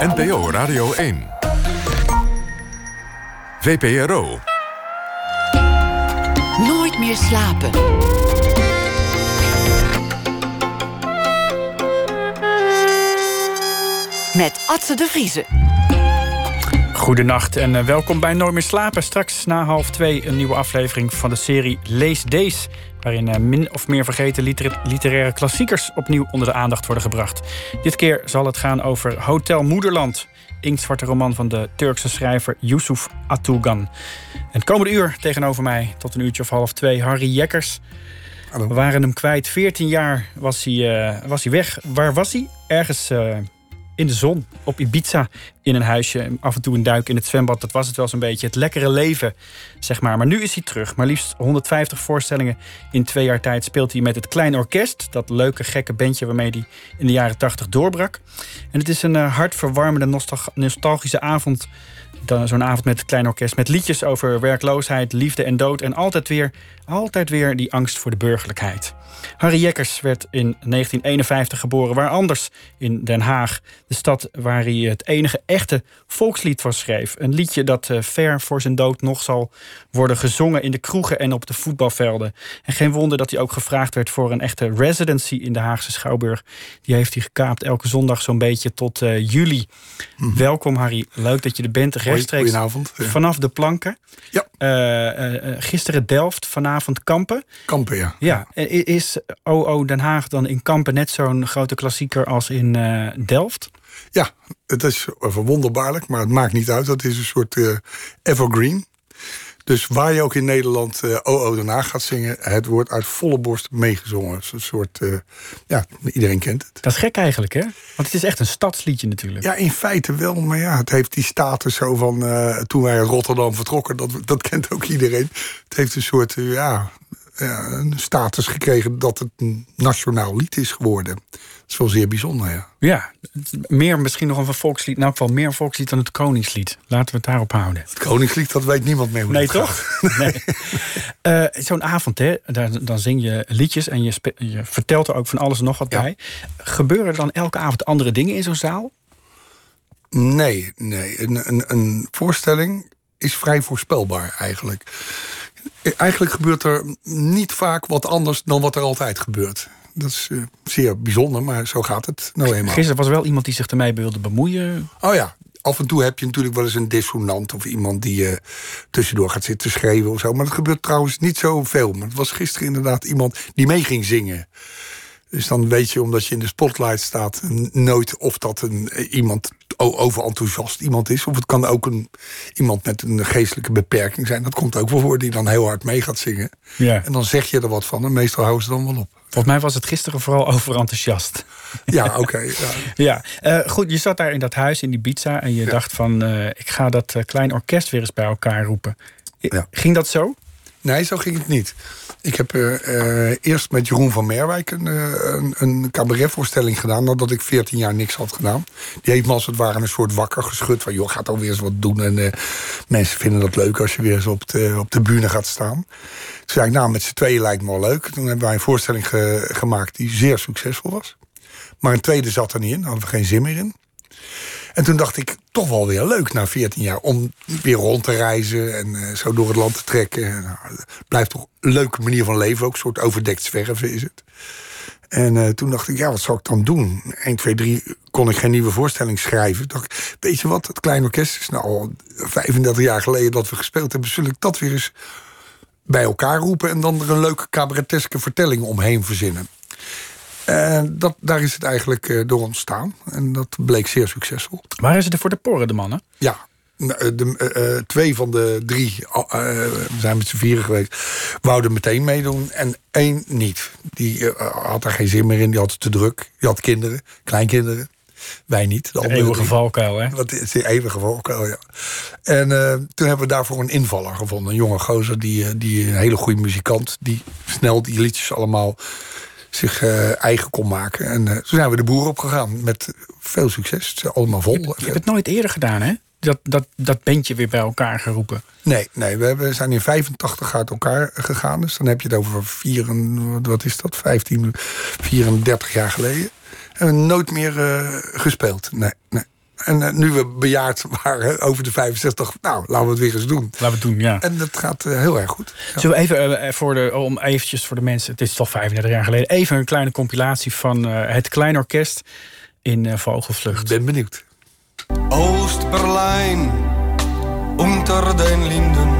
NPO Radio 1. VPRO. Nooit meer slapen. Met Atze de Vriezen. Goedenacht en eh, welkom bij Nooit meer slapen. Straks na half twee een nieuwe aflevering van de serie Lees Days. Waarin eh, min of meer vergeten liter- literaire klassiekers opnieuw onder de aandacht worden gebracht. Dit keer zal het gaan over Hotel Moederland. Inktzwarte roman van de Turkse schrijver Yusuf Atulgan. En het komende uur tegenover mij, tot een uurtje of half twee, Harry Jekkers. Hallo. We waren hem kwijt. 14 jaar was hij, eh, was hij weg. Waar was hij? Ergens in de zon, op Ibiza, in een huisje. Af en toe een duik in het zwembad. Dat was het wel zo'n beetje. Het lekkere leven, zeg maar. Maar nu is hij terug. Maar liefst 150 voorstellingen in twee jaar tijd speelt hij met het Klein Orkest. Dat leuke, gekke bandje waarmee hij in de jaren 80 doorbrak. En het is een eh, hartverwarmende, nostal- nostalgische avond. Zo'n avond met het Klein Orkest. Met liedjes over werkloosheid, liefde en dood. En altijd weer, altijd weer die angst voor de burgerlijkheid. Harry Jekkers werd in 1951 geboren. Waar anders? In Den Haag. De stad waar hij het enige echte volkslied voor schreef. Een liedje dat eh, ver voor zijn dood nog zal worden gezongen in de kroegen en op de voetbalvelden. En geen wonder dat hij ook gevraagd werd voor een echte residency in de Haagse Schouwburg. Die heeft hij gekaapt elke zondag zo'n beetje tot eh, juli. Welkom Harry, leuk dat je er bent. Rechtstreeks goedenavond. Ja. vanaf de planken. Ja. Eh, eh, eh, gisteren Delft, vanavond Kampen. Kampen, ja. Ja, is OO Den Haag dan in Kampen net zo'n grote klassieker als in Delft? Ja, het is verwonderbaarlijk, maar het maakt niet uit. Dat is een soort evergreen. Dus waar je ook in Nederland eh OO Haag gaat zingen... het wordt uit volle borst meegezongen. Een soort... eh, ja, iedereen kent het. Dat is gek eigenlijk, hè? Want het is echt een stadsliedje natuurlijk. Ja, in feite wel, maar ja, het heeft die status zo van... eh, toen wij Rotterdam vertrokken, dat, dat kent ook iedereen. Het heeft een soort, ja, ja, een status gekregen... dat het een nationaal lied is geworden. Is wel zeer bijzonder, ja. Ja, meer misschien nog een volkslied. Elk geval meer volkslied dan het Koningslied. Laten we het daarop houden. Het Koningslied, dat weet niemand meer hoe Nee, toch? Nee. Eh, Zo'n avond, hè, daar, dan zing je liedjes en je, je vertelt er ook van alles en nog wat Ja. bij. Gebeuren er dan elke avond andere dingen in zo'n zaal? Nee, nee. Een, een, een voorstelling is vrij voorspelbaar eigenlijk. Eigenlijk gebeurt er niet vaak wat anders dan wat er altijd gebeurt. Dat is eh, zeer bijzonder, maar zo gaat het nou eenmaal. Gisteren was wel iemand die zich ermee wilde bemoeien. Oh ja, af en toe heb je natuurlijk wel eens een dissonant... of iemand die eh, tussendoor gaat zitten schreeuwen of zo. Maar dat gebeurt trouwens niet zoveel. Maar het was gisteren inderdaad iemand die mee ging zingen. Dus dan weet je, omdat je in de spotlight staat... nooit of dat een, eh, iemand overenthousiast iemand is... of het kan ook een, iemand met een geestelijke beperking zijn. Dat komt ook wel voor, die dan heel hard mee gaat zingen. Ja. En dan zeg je er wat van en meestal houden ze dan wel op. Volgens mij was het gisteren vooral overenthousiast. Ja, oké. ja. Ja, eh, goed, je zat daar in dat huis in die pizza en je dacht van... eh, ik ga dat klein orkest weer eens bij elkaar roepen. Ja. Ging dat zo? Nee, zo ging het niet. Ik heb eh, eh, eerst met Jeroen van Merwijk een, eh, een, cabaretvoorstelling gedaan... nadat ik 14 jaar niks had gedaan. Die heeft me als het ware een soort wakker geschud... van joh, ga toch weer eens wat doen. En mensen vinden dat leuk als je weer eens op de, op de bühne gaat staan. Toen zei ik, nou, met z'n tweeën lijkt me wel leuk. Toen hebben wij een voorstelling ge- gemaakt die zeer succesvol was. Maar een tweede zat er niet in, daar hadden we geen zin meer in. En toen dacht ik, toch wel weer leuk na 14 jaar... om weer rond te reizen en eh, zo door het land te trekken. Nou, blijft toch een leuke manier van leven ook. Een soort overdekt zwerven is het. En eh, toen dacht ik, ja, wat zou ik dan doen? 1, 2, 3 kon ik geen nieuwe voorstelling schrijven. Ik dacht, weet je wat, het Klein Orkest is nou al 35 jaar geleden dat we gespeeld hebben. Zullen ik dat weer eens bij elkaar roepen... en dan er een leuke cabareteske vertelling omheen verzinnen? En dat, daar is het eigenlijk eh, door ontstaan. En dat bleek zeer succesvol. Waren ze er voor de porren, de mannen? Ja, de, de, eh, eh, twee van de drie, eh, we zijn met z'n vieren geweest, wouden meteen meedoen. En één niet. Die eh, had er geen zin meer in, die had het te druk. Die had kinderen, kleinkinderen. Wij niet. De De eeuwige valkuil, hè? Wat is die eeuwige valkuil, ja. En eh, toen hebben we daarvoor een invaller gevonden. Een jonge gozer, die, eh, die een hele goede muzikant... die snel die liedjes allemaal zich eh, eigen kon maken. En eh, toen zijn we de boer opgegaan met veel succes. Het is allemaal vol. Je hebt het nooit eerder gedaan, hè? Dat, dat, dat bandje weer bij elkaar geroepen. Nee, nee we hebben, zijn in 85 uit elkaar gegaan. Dus dan heb je het over vier, wat is dat? 15, 34 jaar geleden. En we hebben nooit meer eh, gespeeld. Nee, nee. En eh, nu we bejaard waren, over de 65, nou, laten we het weer eens doen. Laten we het doen, ja. En dat gaat eh, heel erg goed. Ja. Zullen we even eh, voor de, om eventjes voor de mensen, het is toch 35 jaar geleden, even een kleine compilatie van eh, het Klein Orkest in Vogelvlucht. Ik ben benieuwd. Oost-Berlijn, unter den Linden.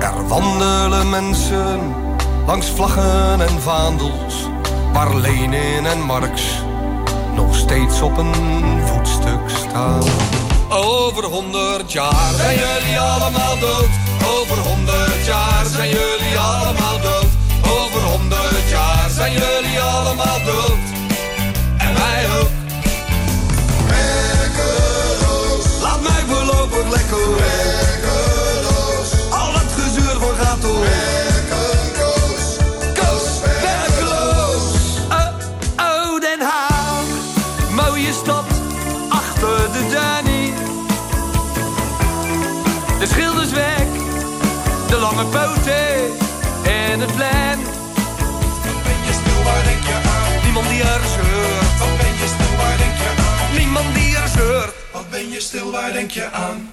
Er wandelen mensen langs vlaggen en vaandels. Waar Lenin en Marx nog steeds op een voetstuk staan. Over honderd jaar zijn jullie allemaal dood. Over honderd jaar zijn jullie allemaal dood. Over honderd jaar zijn jullie allemaal dood. En wij ook. Laat mij voorlopig lekker Werkeloos Lange poten En het plan ben je stil, waar denk je aan? Niemand die er zeurt Wat ben je stil, waar denk je aan? Niemand die er zeurt Wat ben je stil, waar denk je aan?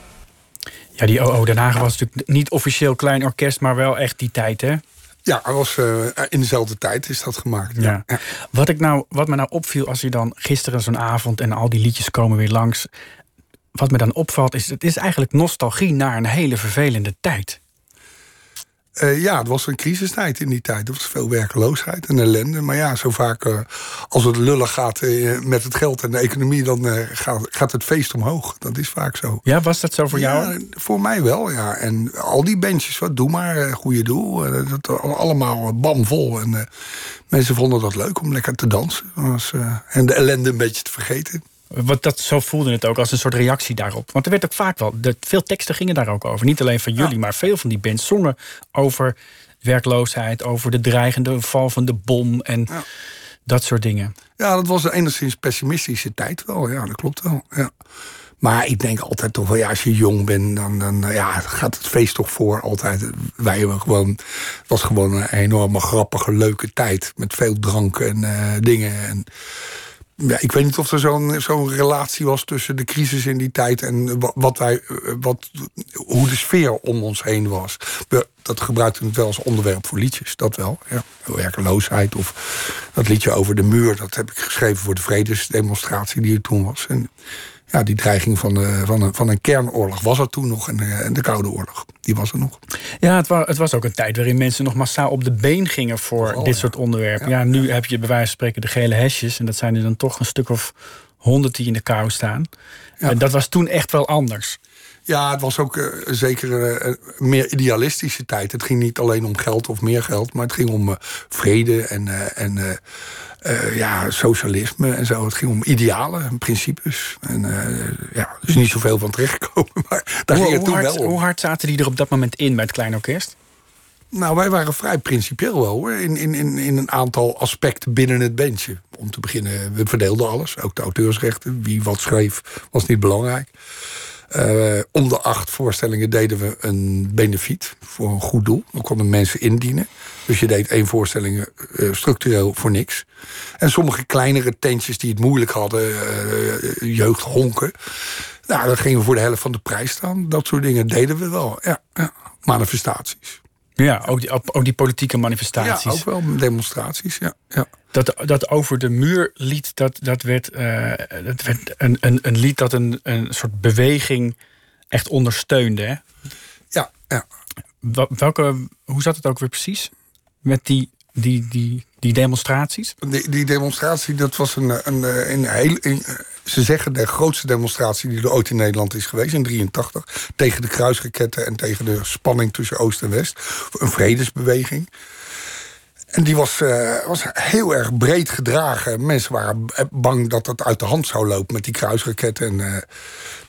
Ja, die OO Den Haag was natuurlijk niet officieel Klein Orkest, maar wel echt die tijd, hè? Ja, was, eh, in dezelfde tijd is dat gemaakt. Ja. Wat, ik nou, wat me nou opviel als je dan gisteren zo'n avond en al die liedjes komen weer langs. Wat me dan opvalt is, het is eigenlijk nostalgie naar een hele vervelende tijd. Eh, ja, het was een crisistijd in die tijd. Er was veel werkloosheid en ellende. Maar ja, zo vaak eh, als het lullig gaat eh, met het geld en de economie... dan gaat, gaat het feest omhoog. Dat is vaak zo. Ja, was dat zo voor jou? Voor mij wel, ja. En al die bandjes, wat doe maar, goede doel. dat, allemaal bamvol. En mensen vonden dat leuk om lekker te dansen. Was, en de ellende een beetje te vergeten. Want dat, zo voelde het ook als een soort reactie daarop. Want er werd ook vaak wel, de, veel teksten gingen daar ook over. Niet alleen van jullie, maar veel van die bands zongen over werkloosheid, over de dreigende val van de bom en Ja. dat soort dingen. Ja, dat was een enigszins pessimistische tijd wel. Ja, dat klopt wel. Ja. Maar ik denk altijd toch wel, ja, als je jong bent, dan, dan eh, ja, gaat het feest toch voor altijd. Wij hebben gewoon, het was gewoon een enorme grappige, leuke tijd. Met veel drank en eh, dingen. En, ja, ik weet niet of er zo'n zo'n relatie was tussen de crisis in die tijd en wa- wat wij, eh, wat, hoe de sfeer om ons heen was. Dat gebruikten we wel als onderwerp voor liedjes, dat wel. Ja. Werkeloosheid of dat liedje over de muur, dat heb ik geschreven voor de vredesdemonstratie die er toen was. En ja, die dreiging van, de, van, een, van een kernoorlog was er toen nog en, eh, de Koude Oorlog, die was er nog. Ja, het was, het was ook een tijd waarin mensen nog massaal op de been gingen voor Vooral, dit ja. soort onderwerpen. Ja, Ja, nu heb je bij wijze van spreken de gele hesjes. En dat zijn er dan toch een stuk of honderd die in de kou staan. En dat was toen echt wel anders. Ja, het was ook eh, zeker eh, een meer idealistische tijd. Het ging niet alleen om geld of meer geld, maar het ging om eh, vrede en, eh, en eh, ja, socialisme en zo. Het ging om idealen en principes. En eh, ja, er is niet zoveel van terechtgekomen, maar daar Hoe, ging het hoe toen hard, wel om. hoe hard zaten die er op dat moment in bij het Klein Orkest? Nou, wij waren vrij principieel wel hoor. In, in, in, in een aantal aspecten binnen het bandje. Om te beginnen, we verdeelden alles. Ook de auteursrechten. Wie wat schreef, was niet belangrijk. Eh, om de acht voorstellingen deden we een benefiet voor een goed doel. Dan konden mensen indienen. Dus je deed één voorstelling eh, structureel voor niks. En sommige kleinere tentjes die het moeilijk hadden, eh, jeugd honken. Nou, dan gingen we voor de helft van de prijs staan. Dat soort dingen deden we wel. Ja, ja. Manifestaties. Ja, ook die, ook die politieke manifestaties. Ja, ook wel demonstraties, ja. ja. Dat, dat over de muur lied, dat, dat werd, eh, dat werd een, een, een lied dat een, een soort beweging echt ondersteunde. Hè? Ja, ja. Welke, hoe zat het ook weer precies? Met die, die, die, die demonstraties? Die, die demonstratie, dat was een, een, een, heel... ze zeggen de grootste demonstratie die er ooit in Nederland is geweest, in 83. Tegen de kruisraketten en tegen de spanning tussen Oost en West. Een vredesbeweging. En die was, eh, was heel erg breed gedragen. Mensen waren bang dat dat uit de hand zou lopen met die kruisraketten. En, eh,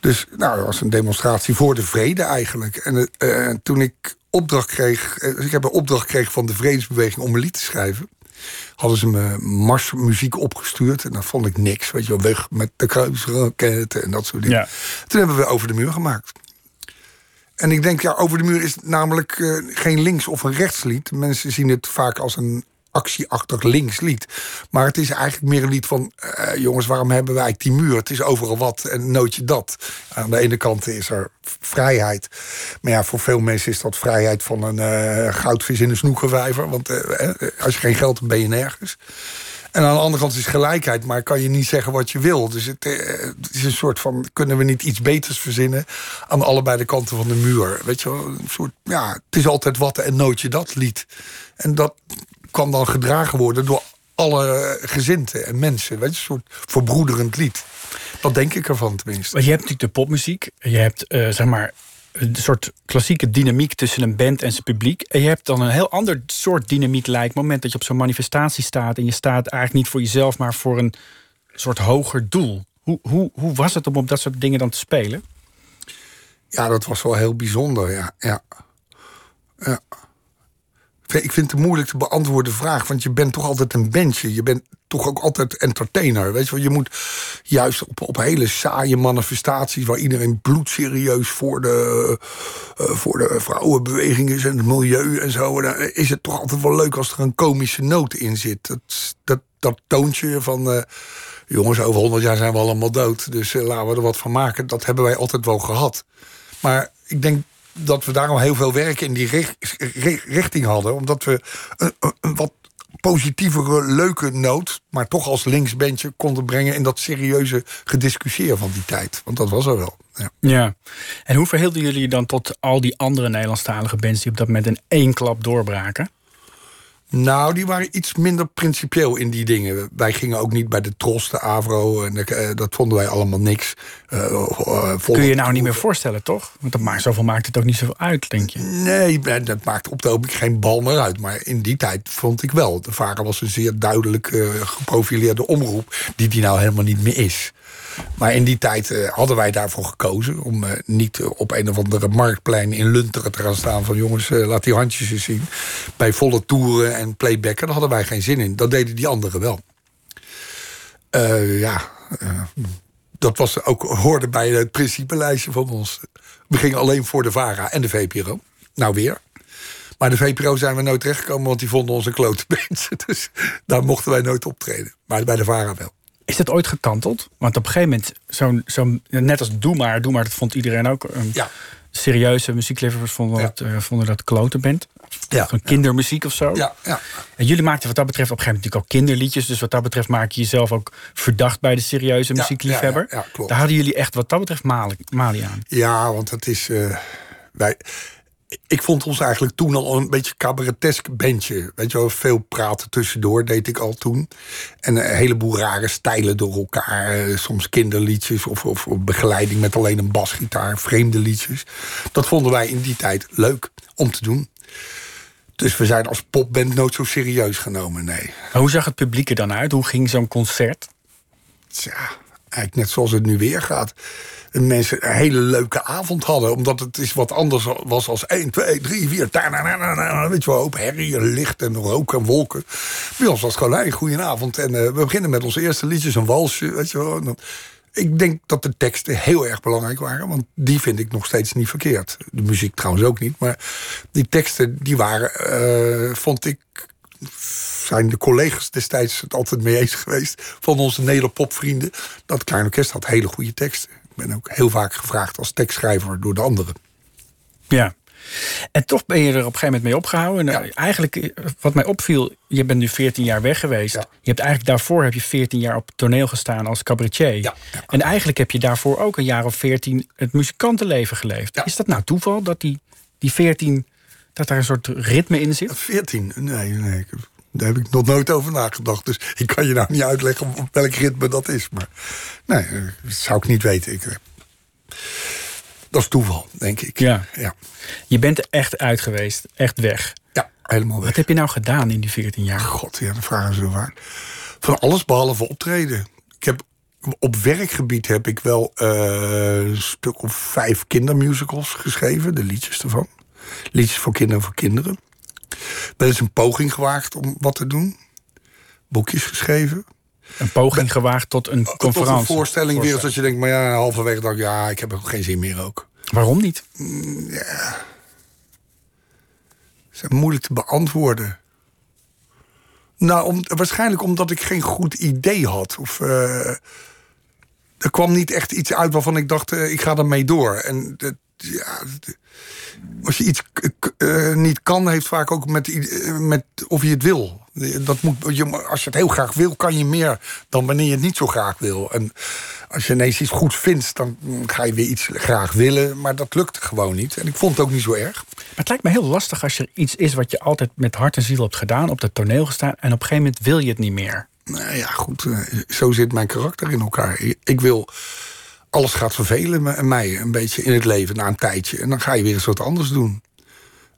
dus nou, dat was een demonstratie voor de vrede eigenlijk. En eh, toen ik opdracht kreeg, dus ik heb een opdracht gekregen van de vredesbeweging om een lied te schrijven. Hadden ze me marsmuziek opgestuurd en dat vond ik niks. Weet je wel, weg met de kruisraketten en dat soort dingen. Ja. Toen hebben we Over de Muur gemaakt. En ik denk, ja, Over de Muur is namelijk eh, geen links- of een rechtslied. Mensen zien het vaak als een actieachtig links lied. Maar het is eigenlijk meer een lied van... eh, jongens, waarom hebben wij die muur? Het is overal wat en nootje dat. Aan de ene kant is er vrijheid. Maar ja, voor veel mensen is dat vrijheid van een eh, goudvis in een snoegenvijver. Want als je geen geld hebt, ben je nergens. En aan de andere kant is gelijkheid, maar kan je niet zeggen wat je wil. Dus het, eh, het is een soort van, kunnen we niet iets beters verzinnen aan allebei de kanten van de muur? Weet je een soort, ja, het is altijd wat en nootje dat lied. En dat kan dan gedragen worden door alle gezinten en mensen. Weet je, een soort verbroederend lied. Dat denk ik ervan tenminste. Want je hebt natuurlijk de popmuziek. Je hebt eh, zeg maar een soort klassieke dynamiek tussen een band en zijn publiek. En je hebt dan een heel ander soort dynamiek lijkt. Het moment dat je op zo'n manifestatie staat. En je staat eigenlijk niet voor jezelf, maar voor een soort hoger doel. Hoe, hoe, hoe was het om op dat soort dingen dan te spelen? Ja, dat was wel heel bijzonder, ja. ja. ja. Ik vind het een moeilijk te beantwoorden vraag, want je bent toch altijd een bandje. Je bent toch ook altijd entertainer. Weet je wel, je moet juist op, op hele saaie manifestaties waar iedereen bloedserieus voor de, uh, voor de vrouwenbeweging is en het milieu en zo. Dan is het toch altijd wel leuk als er een komische noot in zit. Dat, dat, dat toontje van. Uh, jongens, over honderd jaar zijn we allemaal dood. Dus laten we er wat van maken. Dat hebben wij altijd wel gehad. Maar ik denk dat we daarom heel veel werk in die richting hadden. Omdat we een, wat positievere, leuke noot... maar toch als linksbandje konden brengen... in dat serieuze gediscussieer van die tijd. Want dat was er wel. Ja. ja. En hoe verhielden jullie dan tot al die andere Nederlandstalige bands... die op dat moment in één klap doorbraken? Nou, die waren iets minder principieel in die dingen. Wij gingen ook niet bij de Tros, de Avro. En uh, dat vonden wij allemaal niks. Uh, uh, Kun je je nou niet meer voorstellen, toch? Want dat maakt, zoveel maakt het ook niet zoveel uit, denk je? Nee, dat maakt op de ogenblik geen bal meer uit. Maar in die tijd vond ik wel. De Varen was een zeer duidelijk geprofileerde omroep... die die nou helemaal niet meer is. Maar in die tijd uh, hadden wij daarvoor gekozen... om uh, niet op een of andere marktplein in Lunteren te gaan staan... van jongens, laat die handjes eens zien. Bij volle toeren en playbacken, daar hadden wij geen zin in. Dat deden die anderen wel. ja, dat was ook, hoorde bij het principelijstje van ons. We gingen alleen voor de VARA en de VPRO. Nou weer. Maar de VPRO zijn we nooit terechtgekomen... want die vonden onze klote mensen. Dus daar mochten wij nooit optreden. Maar bij de VARA wel. Is dat ooit gekanteld? Want op een gegeven moment, zo'n, zo'n, net als Doe maar, Doe maar, dat vond iedereen ook. Um, ja. Serieuze muziekliefhebbers vonden, ja. dat, uh, vonden dat klote bent. Ja. Van kindermuziek of zo. Ja, ja. En jullie maakten wat dat betreft op een gegeven moment natuurlijk ook kinderliedjes. Dus wat dat betreft maak je jezelf ook verdacht bij de serieuze muziekliefhebber. Ja, ja, klopt. Daar hadden jullie echt wat dat betreft Mali, Mali aan. Ja, want het is. Uh, wij, ik vond ons eigenlijk toen al een beetje cabaretesk bandje. Weet je wel, veel praten tussendoor deed ik al toen. En een heleboel rare stijlen door elkaar. Soms kinderliedjes of, of, of begeleiding met alleen een basgitaar. Vreemde liedjes. Dat vonden wij in die tijd leuk om te doen. Dus we zijn als popband nooit zo serieus genomen, nee. Maar hoe zag het publiek er dan uit? Hoe ging zo'n concert? Tja, eigenlijk net zoals het nu weer gaat mensen een hele leuke avond hadden. Omdat het is wat anders was als 1, 2, 3, 4. Weet je wel, hoop herrie licht en rook en wolken. Bij ons was het gewoon een goede avond. En uh, we beginnen met onze eerste liedjes, een walsje. Weet je wel. Ik denk dat de teksten heel erg belangrijk waren. Want die vind ik nog steeds niet verkeerd. De muziek trouwens ook niet. Maar die teksten, die waren, uh, vond ik zijn de collega's destijds het altijd mee eens geweest... van onze nederpopvrienden. Dat Klein Orkest had hele goede teksten. Ik ben ook heel vaak gevraagd als tekstschrijver door de anderen. Ja. En toch ben je er op een gegeven moment mee opgehouden. En ja. eigenlijk, wat mij opviel, je bent nu 14 jaar weg geweest. Ja. Je hebt eigenlijk daarvoor heb je 14 jaar op toneel gestaan als cabaretier. Ja. En eigenlijk heb je daarvoor ook een jaar of 14 het muzikantenleven geleefd. Is dat nou toeval dat die, die 14, dat daar een soort ritme in zit? 14? Nee, nee. Daar heb ik nog nooit over nagedacht. Dus ik kan je nou niet uitleggen op welk ritme dat is. Maar nee, dat zou ik niet weten. Ik, dat is toeval, denk ik. Ja. ja. Je bent er echt uit geweest. Echt weg. Ja, helemaal weg. Wat heb je nou gedaan in die 14 jaar? God, ja, de vragen ze waar. Van alles behalve optreden. Ik heb, op werkgebied heb ik wel uh, een stuk of vijf kindermusicals geschreven. De liedjes ervan. Liedjes voor kinderen voor kinderen wel eens een poging gewaagd om wat te doen. Boekjes geschreven. Een poging ben, gewaagd tot een conferentie? Tot een voorstelling weer, dat je denkt, maar ja, halverwege dacht ik, ja, ik heb ook geen zin meer ook. Waarom niet? Mm, ja. Ze zijn moeilijk te beantwoorden. Nou, om, waarschijnlijk omdat ik geen goed idee had. Of, eh, er kwam niet echt iets uit waarvan ik dacht, eh, ik ga ermee door. En ja, als je iets eh, niet kan, heeft vaak ook met, eh, met of je het wil. Dat moet, je, als je het heel graag wil, kan je meer dan wanneer je het niet zo graag wil. En als je ineens iets goed vindt, dan ga je weer iets graag willen. Maar dat lukte gewoon niet. En ik vond het ook niet zo erg. Maar het lijkt me heel lastig als er iets is wat je altijd met hart en ziel hebt gedaan, op het toneel gestaan, en op een gegeven moment wil je het niet meer. Nou ja, goed, eh, zo zit mijn karakter in elkaar. Ik wil, alles gaat vervelen me- mij een beetje in het leven na een tijdje. En dan ga je weer eens wat anders doen.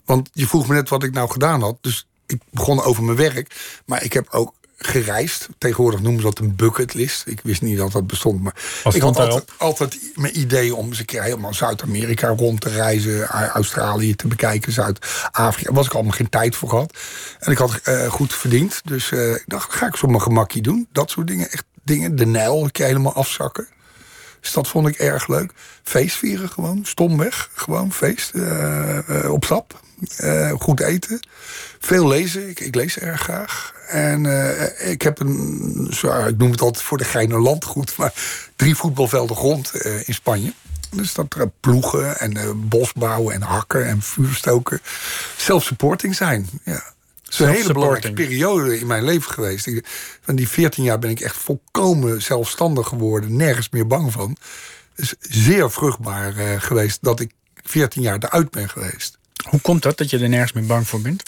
Want je vroeg me net wat ik nou gedaan had. Dus ik begon over mijn werk. Maar ik heb ook gereisd. Tegenwoordig noemen ze dat een bucketlist. Ik wist niet dat dat bestond. Maar ik had altijd, altijd mijn idee om eens een keer helemaal Zuid-Amerika rond te reizen. Australië te bekijken, Zuid-Afrika. Daar was ik allemaal geen tijd voor gehad. En ik had eh, goed verdiend. Dus eh, ik dacht, ga ik zo mijn gemakje doen. Dat soort dingen. Echt dingen. De Nijl, een keer helemaal afzakken. Dus dat vond ik erg leuk. Feest vieren gewoon. Stomweg. Gewoon feest. eh, eh, op stap. Eh, goed eten. Veel lezen. Ik, ik lees erg graag. En ik heb een, zo, ik noem het altijd voor de gein een landgoed, maar drie voetbalvelden grond in Spanje. Dus dat er ploegen en bosbouwen en hakken en vuurstoken. Self-supporting zijn. Ja. Het is een hele belangrijke periode in mijn leven geweest. Van die 14 jaar ben ik echt volkomen zelfstandig geworden. Nergens meer bang van. Het is zeer vruchtbaar eh, geweest dat ik 14 jaar eruit ben geweest. Hoe komt dat dat je er nergens meer bang voor bent?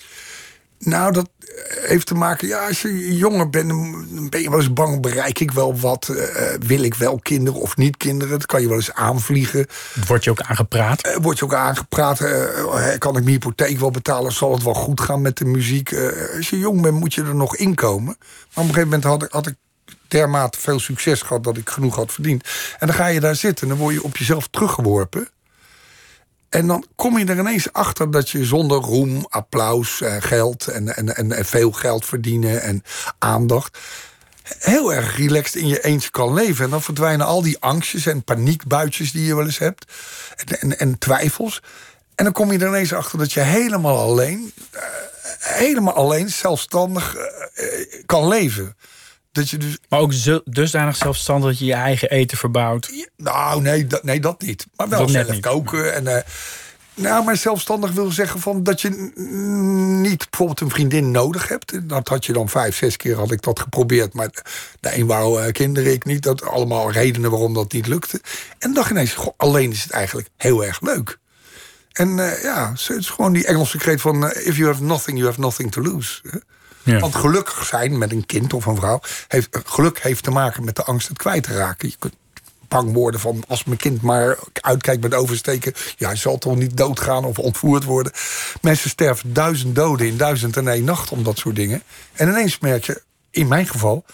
Nou, dat heeft te maken. Ja, als je jonger bent, dan ben je wel eens bang. Bereik ik wel wat? Eh, wil ik wel kinderen of niet kinderen? Dat kan je wel eens aanvliegen. Word je ook aangepraat? Eh, word je ook aangepraat? eh, kan ik mijn hypotheek wel betalen? Zal het wel goed gaan met de muziek? Eh, als je jong bent, moet je er nog inkomen. Maar op een gegeven moment had ik, had ik dermate veel succes gehad dat ik genoeg had verdiend. En dan ga je daar zitten en dan word je op jezelf teruggeworpen. En dan kom je er ineens achter dat je zonder roem, applaus, eh, geld en, en, en, veel geld verdienen en aandacht. heel erg relaxed in je eentje kan leven. En dan verdwijnen al die angstjes en paniekbuitjes die je wel eens hebt. En, en, twijfels. En dan kom je er ineens achter dat je helemaal alleen, eh, helemaal alleen, zelfstandig eh, kan leven. Dat je dus Maar ook zo- dusdanig zelfstandig dat je je eigen eten verbouwt. ja, Nou, nee dat, nee, dat niet. Maar wel Dat zelf koken. En, eh, nou, maar zelfstandig wil zeggen van dat je niet bijvoorbeeld een vriendin nodig hebt. Dat had je dan vijf, zes keer had ik dat geprobeerd. Maar de een wou eh, kinderen, ik niet. Dat allemaal redenen waarom dat niet lukte. En dan dacht je ineens, goh, alleen is het eigenlijk heel erg leuk. En eh, ja, het is gewoon die Engelse kreet van... if you have nothing, you have nothing to lose. Want gelukkig zijn met een kind of een vrouw... Heeft, geluk heeft te maken met de angst het kwijt te raken. Je kunt bang worden van als mijn kind maar uitkijkt met oversteken... ja, hij zal toch niet doodgaan of ontvoerd worden. Mensen sterven duizend doden in duizend en één nacht om dat soort dingen. En ineens merk je, in mijn geval...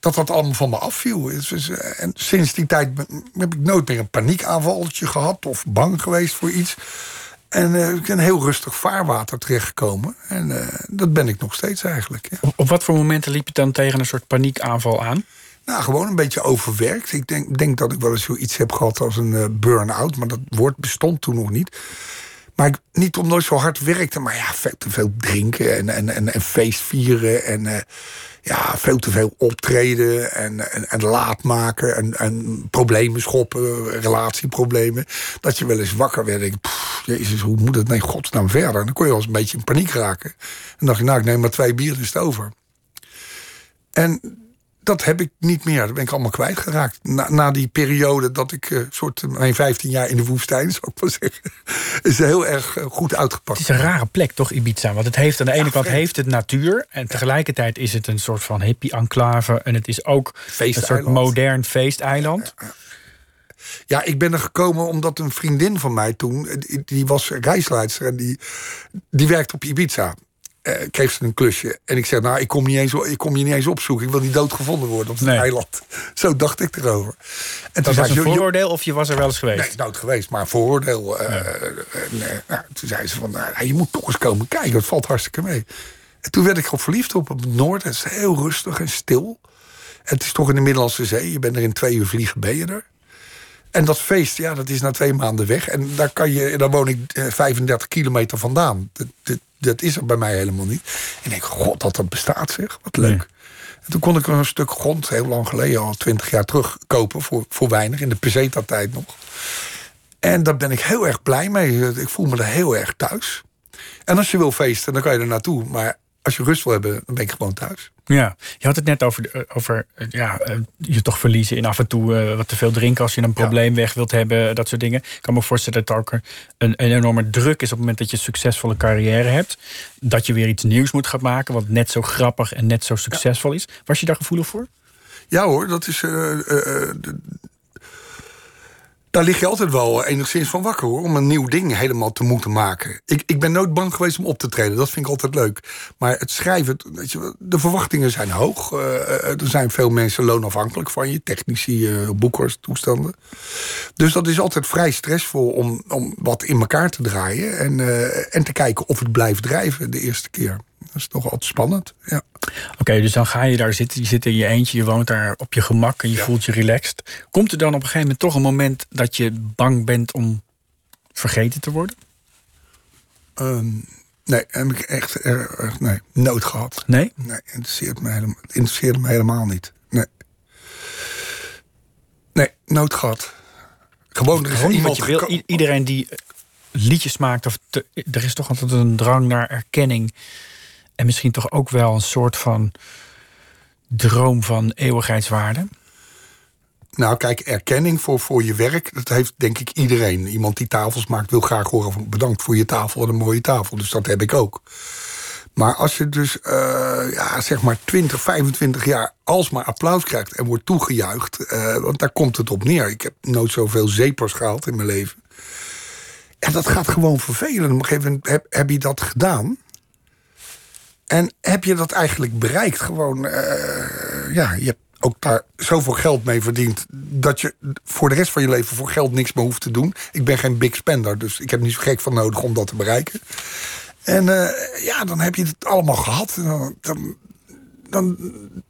dat dat allemaal van me afviel. Eh, En sinds die tijd heb ik nooit meer een paniekaanvalletje gehad... of bang geweest voor iets... En eh, ik ben heel rustig vaarwater terechtgekomen. En eh, dat ben ik nog steeds eigenlijk. Ja. Op, op wat voor momenten liep je dan tegen een soort paniekaanval aan? Nou, gewoon een beetje overwerkt. Ik denk, denk dat ik wel eens zoiets heb gehad als een eh, burn-out. Maar dat woord bestond toen nog niet. Maar ik, niet omdat ik zo hard werkte. Maar ja, veel te veel drinken en, en, en, en feest vieren. En ja, veel te veel optreden. En, en, en laat maken. En, en problemen schoppen. Relatieproblemen. Dat je wel eens wakker werd. Ik, pff, jezus, hoe moet het nee, godsnaam verder? En dan kon je wel eens een beetje in paniek raken. En dan dacht je, nou, ik neem maar twee bier, is het over. En dat heb ik niet meer. Dat ben ik allemaal kwijtgeraakt. Na, na die periode dat ik eh, soort eh, mijn 15 jaar in de woestijn, zou ik maar zeggen, is heel erg eh, goed uitgepakt. Het is een rare plek, toch, Ibiza? Want het heeft aan de ene kant vreemd. heeft het natuur... en tegelijkertijd is het een soort van hippie-enclave... en het is ook een soort modern feesteiland. Ja, ik ben er gekomen omdat een vriendin van mij toen, die, die was reisleidster en die, die werkte op Ibiza. Eh, kreeg ze een klusje. En ik zeg, nou, ik kom, niet eens, ik kom je niet eens opzoeken. Ik wil niet doodgevonden worden op het Nee. eiland. Zo dacht ik erover. En Dat was zei een ze, "Jo- vooroordeel of je was er wel eens geweest? Nee, nooit geweest, maar een vooroordeel. eh, eh, nou, toen zei ze van, nou, je moet toch eens komen kijken. Het valt hartstikke mee. En toen werd ik op verliefd op, het noord. Het is heel rustig en stil. Het is toch in de Middellandse Zee. Je bent er in twee uur vliegen, ben je er. En dat feest, ja, dat is na twee maanden weg. En daar, kan je, daar woon ik eh, 35 kilometer vandaan. Dat is er bij mij helemaal niet. En ik denk, god, dat dat bestaat zeg, wat leuk. En toen kon ik een stuk grond, heel lang geleden, al twintig jaar terug, kopen voor, voor weinig, in de peseta-tijd nog. En daar ben ik heel erg blij mee. Ik voel me er heel erg thuis. En als je wil feesten, dan kan je er naartoe. Maar als je rust wil hebben, dan ben ik gewoon thuis. Ja, je had het net over, de- over eh, ja, eh, je toch verliezen in af en toe eh, wat te veel drinken als je een probleem weg wilt hebben, dat soort dingen. Ik kan me voorstellen dat er ook een, een enorme druk is op het moment dat je een succesvolle carrière hebt. Dat je weer iets nieuws moet gaan maken, wat net zo grappig en net zo succesvol is. Was je daar gevoelig voor? Ja hoor, dat is. eh, eh, eh, daar lig je altijd wel enigszins van wakker hoor. Om een nieuw ding helemaal te moeten maken. Ik, ik ben nooit bang geweest om op te treden. Dat vind ik altijd leuk. Maar het schrijven, je, de verwachtingen zijn hoog. Eh, eh, er zijn veel mensen loonafhankelijk van je. Technici, eh, boekers, toestanden. Dus dat is altijd vrij stressvol om, om wat in elkaar te draaien. En, eh, en te kijken of het blijft drijven de eerste keer. Dat is toch altijd spannend. Ja. Oké, dus dan ga je daar zitten. Je zit in je eentje, je woont daar op je gemak en je voelt je relaxed. Komt er dan op een gegeven moment toch een moment dat je bang bent om vergeten te worden? Ehm, nee, heb ik echt, er- echt nee, nood gehad. Nee? Nee, interesseert me helemaal, het interesseerde me helemaal niet. Nee. Nee, nood gehad. Gewoon, er is Gewoon niet iemand je wil. iedereen die eh, liedjes maakt, of te- er is toch altijd een drang naar erkenning. En misschien toch ook wel een soort van droom van eeuwigheidswaarde. Nou, kijk, erkenning voor, voor je werk, dat heeft denk ik iedereen. Iemand die tafels maakt wil graag horen van bedankt voor je tafel en een mooie tafel. Dus dat heb ik ook. Maar als je dus, eh, ja, zeg maar 20, 25 jaar alsmaar applaus krijgt en wordt toegejuicht, eh, want daar komt het op neer. Ik heb nooit zoveel zepers gehaald in mijn leven. En dat gaat gewoon vervelen. Op een gegeven moment heb, heb je dat gedaan. En heb je dat eigenlijk bereikt? Gewoon, eh, ja, je hebt ook daar zoveel geld mee verdiend... dat je voor de rest van je leven voor geld niks meer hoeft te doen. Ik ben geen big spender, dus ik heb niet zo gek van nodig om dat te bereiken. En eh, ja, dan heb je het allemaal gehad. Dan, dan, dan,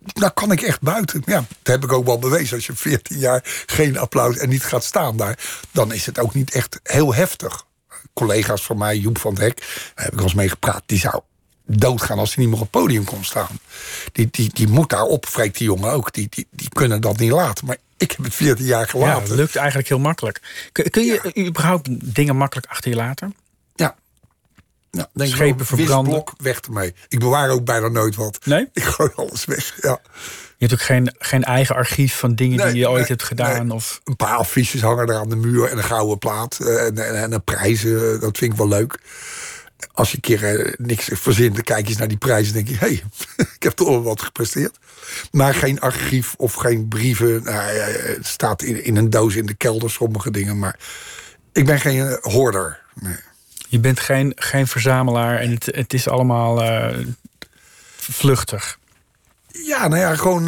dan kan ik echt buiten. Ja, dat heb ik ook wel bewezen. Als je 14 jaar geen applaus en niet gaat staan daar... dan is het ook niet echt heel heftig. Collega's van mij, Joep van het Hek, daar heb ik wel eens mee gepraat... die zou doodgaan als hij niet meer op het podium kon staan. Die, die, die moet daarop, vreekt die jongen ook. Die, die, die kunnen dat niet laten. Maar ik heb het 14 jaar Ja, gelaten. dat lukt eigenlijk heel makkelijk. Kun, kun je überhaupt dingen makkelijk achter je laten? Ja. Ja, denk Schepen verbranden. Wisblok, weg ermee. Ik bewaar ook bijna nooit wat. Nee? Ik gooi alles weg, ja. Je hebt ook geen, geen eigen archief van dingen Nee, die je ooit nee, hebt gedaan? nee. Of... Een paar affiches hangen er aan de muur en een gouden plaat. eh, En, en, en een prijzen, eh, dat vind ik wel leuk. Als je een keer eh, niks verzint, dan kijk je eens naar die prijzen... en denk je, hé, hey, ik heb toch wel wat gepresteerd. Maar geen archief of geen brieven. Nou, ja, het staat in, in een doos in de kelder, sommige dingen. Maar ik ben geen eh, hoorder. Nee. Je bent geen, geen verzamelaar en het, het is allemaal eh, vluchtig. Ja, nou ja, gewoon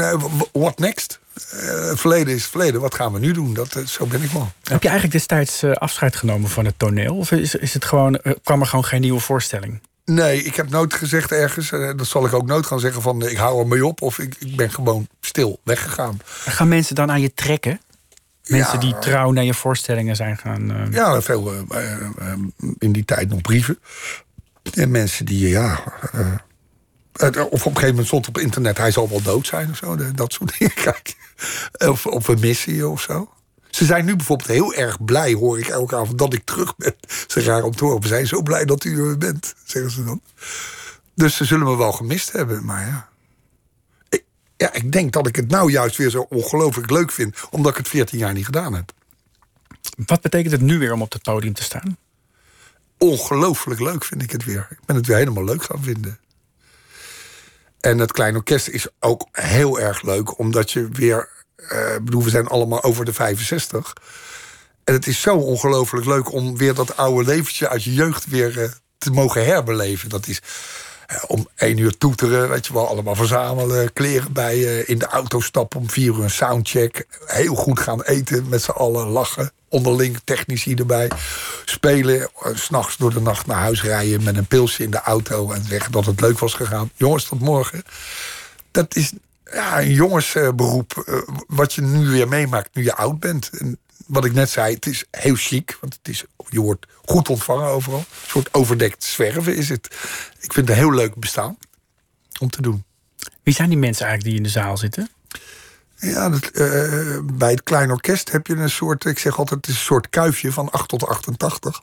what next? Eh, het verleden is het verleden. Wat gaan we nu doen? Dat, eh, zo ben ik wel. Heb je eigenlijk destijds eh, afscheid genomen van het toneel? Of is, is het gewoon, eh, kwam er gewoon geen nieuwe voorstelling? Nee, ik heb nooit gezegd ergens. eh, dat zal ik ook nooit gaan zeggen van eh, ik hou er mee op. Of ik, ik ben gewoon stil weggegaan. Gaan mensen dan aan je trekken? Mensen Ja. die trouw naar je voorstellingen zijn gaan. eh, Ja, veel eh, eh, eh, in die tijd nog brieven. En mensen die, ja... eh, het- of op een gegeven moment stond op internet... hij zal wel dood zijn of zo. Dat soort dingen. Kijk. Of, of een missie of zo. Ze zijn nu bijvoorbeeld heel erg blij, hoor ik elke avond, dat ik terug ben. Ze raar om te horen. We zijn zo blij dat u er bent, zeggen ze dan. Dus ze zullen me wel gemist hebben, maar ja. Ik, ja, ik denk dat ik het nou juist weer zo ongelooflijk leuk vind... omdat ik het 14 jaar niet gedaan heb. Wat betekent het nu weer om op het podium te staan? ongelooflijk leuk vind ik het weer. Ik ben het weer helemaal leuk gaan vinden. En het kleine orkest is ook heel erg leuk, omdat je weer. Ik bedoel, we zijn allemaal over de 65. En het is zo ongelooflijk leuk om weer dat oude leventje uit je jeugd weer eh, te mogen herbeleven. Dat is om één uur toeteren, weet je wel, allemaal verzamelen, kleren bij je, in de auto stappen om vier uur een soundcheck, heel goed gaan eten met z'n allen, lachen, onderling technici erbij, spelen, eh, s'nachts door de nacht naar huis rijden met een pilsje in de auto en zeggen dat het leuk was gegaan. Jongens, tot morgen. Dat is ja, een jongensberoep, eh, wat je nu weer meemaakt nu je oud bent. En wat ik net zei, het is heel chic. Want het is, je wordt goed ontvangen overal. Een soort overdekt zwerven is het. Ik vind het een heel leuk bestaan om te doen. Wie zijn die mensen eigenlijk die in de zaal zitten? Ja, dat, eh, bij het klein orkest heb je een soort, ik zeg altijd, het is een soort kuifje van 8 tot 88.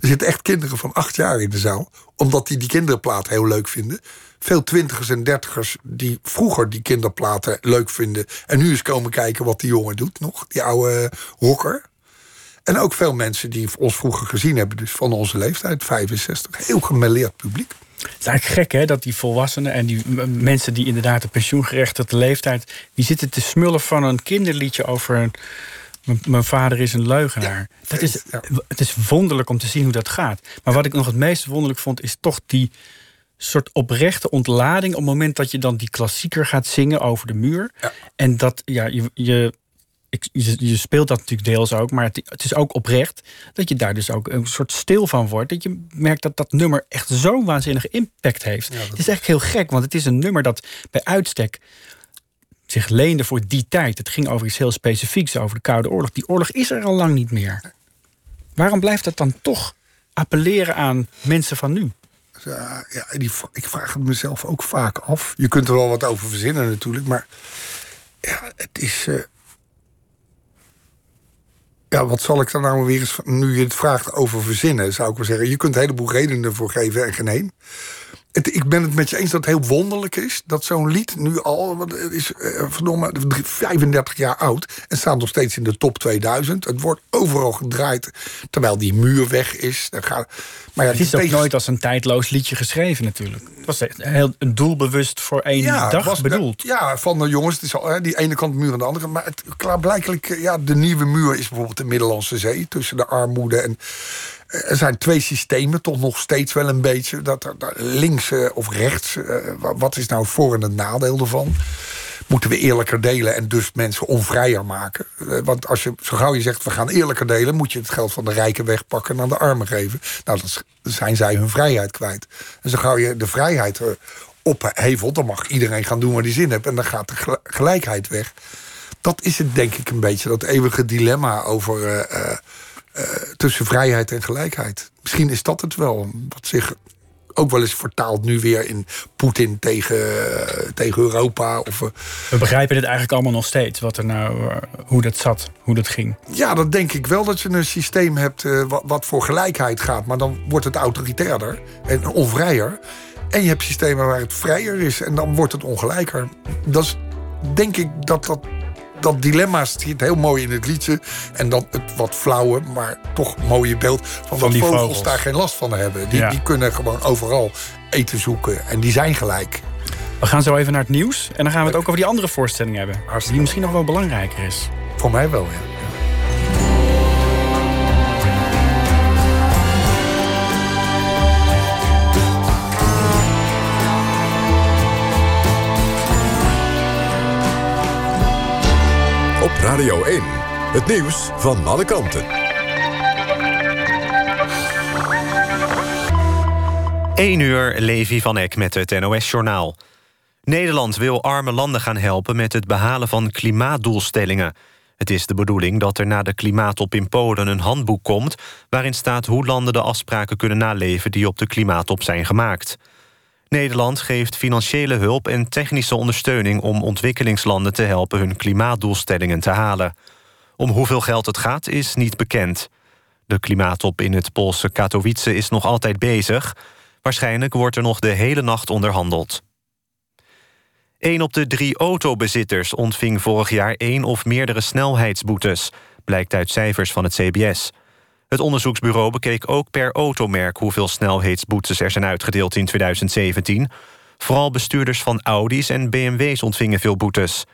Er zitten echt kinderen van 8 jaar in de zaal, omdat die die kinderplaat heel leuk vinden. Veel twintigers en dertigers die vroeger die kinderplaten leuk vinden. En nu eens komen kijken wat die jongen doet nog, die oude rocker. En ook veel mensen die ons vroeger gezien hebben, dus van onze leeftijd, 65. Heel gemêleerd publiek. Het is eigenlijk gek hè, dat die volwassenen en die mensen die inderdaad de pensioengerechtigde leeftijd... die zitten te smullen van een kinderliedje over... Een, "M- mijn vader is een leugenaar. dat is, ja. Het is wonderlijk om te zien hoe dat gaat. Maar wat ik nog het meest wonderlijk vond... is toch die soort oprechte ontlading... op het moment dat je dan die klassieker gaat zingen over de muur. Ja. En dat, ja, je, je, ik, je, je speelt dat natuurlijk deels ook... maar het, het is ook oprecht dat je daar dus ook een soort stil van wordt. Dat je merkt dat dat nummer echt zo'n waanzinnige impact heeft. Het is echt heel gek, want het is een nummer dat bij uitstek zich leende voor die tijd. Het ging over iets heel specifieks, over de Koude Oorlog. Die oorlog is er al lang niet meer. Waarom blijft dat dan toch appelleren aan mensen van nu? Ja, ja, die, ik vraag het mezelf ook vaak af. Je kunt er wel wat over verzinnen natuurlijk, maar ja, het is. eh, ja, wat zal ik dan nou weer eens. Nu je het vraagt over verzinnen, zou ik wel zeggen. Je kunt een heleboel redenen voor geven en geen. Het, ik ben het met je eens dat het heel wonderlijk is dat zo'n lied nu al. wat is eh, verdomme 35 jaar oud. En staat nog steeds in de top 2000. Het wordt overal gedraaid terwijl die muur weg is. Dan gaat, maar ja, Het is ook tegen- nooit als een tijdloos liedje geschreven natuurlijk. Het was heel een doelbewust voor één dag was- bedoeld. Ja, van de jongens, het is al, hè, die ene kant muur en de andere. Maar het, klaarblijkelijk, eh, ja, de nieuwe muur is bijvoorbeeld de Middellandse Zee... tussen de armoede en... Er zijn twee systemen, toch nog steeds wel een beetje. Dat, dat links eh, of rechts, eh, wa- wat is nou voor- en het nadeel ervan? Moeten we eerlijker delen en dus mensen onvrijer maken? Eh, Want als je, zo gauw je zegt, we gaan eerlijker delen... moet je het geld van de rijken wegpakken en aan de armen geven. Nou, dan zijn zij hun vrijheid kwijt. En zo gauw je de vrijheid ophevelt... dan mag iedereen gaan doen waar hij zin heeft... en dan gaat de gel- gelijkheid weg. Dat is het denk ik een beetje, dat eeuwige dilemma... over eh, tussen vrijheid en gelijkheid. Misschien is dat het wel, wat zich ook wel eens vertaalt nu weer in Poetin tegen, eh, tegen Europa. Of, eh, We begrijpen dit eigenlijk allemaal nog steeds. Wat er nou, hoe dat zat, hoe dat ging. ja, dat denk ik wel dat je een systeem hebt wat, wat voor gelijkheid gaat. Maar dan wordt het autoritairder en onvrijer. En je hebt systemen waar het vrijer is en dan wordt het ongelijker. Dat is denk ik dat dat, dat dilemma zit heel mooi in het liedje. En dan het wat flauwe, maar toch mooie beeld van, dat die vogels, vogels. daar geen last van hebben. Die, Ja. die kunnen gewoon overal eten zoeken en die zijn gelijk. We gaan zo even naar het nieuws. En dan gaan we het ook over die andere voorstelling hebben. Hartstikke Die misschien nog wel belangrijker is. Voor mij wel, ja. Radio 1. Het nieuws van alle kanten. 1 uur, Levi van Eck met het NOS-journaal. Nederland wil arme landen gaan helpen met het behalen van klimaatdoelstellingen. Het is de bedoeling dat er na de klimaattop in Polen een handboek komt... waarin staat hoe landen de afspraken kunnen naleven... die op de klimaattop zijn gemaakt. Nederland geeft financiële hulp en technische ondersteuning... om ontwikkelingslanden te helpen hun klimaatdoelstellingen te halen. Om hoeveel geld het gaat, is niet bekend. De klimaattop in het Poolse Katowice is nog altijd bezig. Waarschijnlijk wordt er nog de hele nacht onderhandeld. Een op de drie autobezitters ontving vorig jaar één of meerdere snelheidsboetes, blijkt uit cijfers van het CBS. Het onderzoeksbureau bekeek ook per automerk hoeveel snelheidsboetes er zijn uitgedeeld in 2017. Vooral bestuurders van Audi's en BMW's ontvingen veel boetes.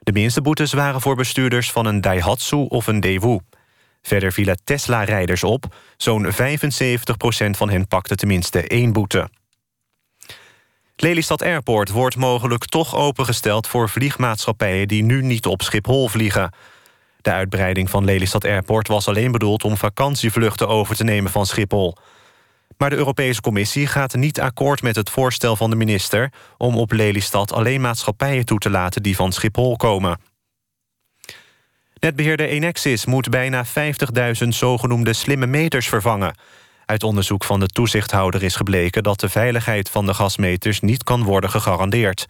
De minste boetes waren voor bestuurders van een Daihatsu of een Daewoo. Verder vielen Tesla-rijders op. Zo'n 75% van hen pakte tenminste één boete. Lelystad Airport wordt mogelijk toch opengesteld... voor vliegmaatschappijen die nu niet op Schiphol vliegen. De uitbreiding van Lelystad Airport was alleen bedoeld... om vakantievluchten over te nemen van Schiphol. Maar de Europese Commissie gaat niet akkoord met het voorstel van de minister... om op Lelystad alleen maatschappijen toe te laten die van Schiphol komen. Netbeheerder Enexis moet bijna 50.000 zogenoemde slimme meters vervangen. Uit onderzoek van de toezichthouder is gebleken... dat de veiligheid van de gasmeters niet kan worden gegarandeerd.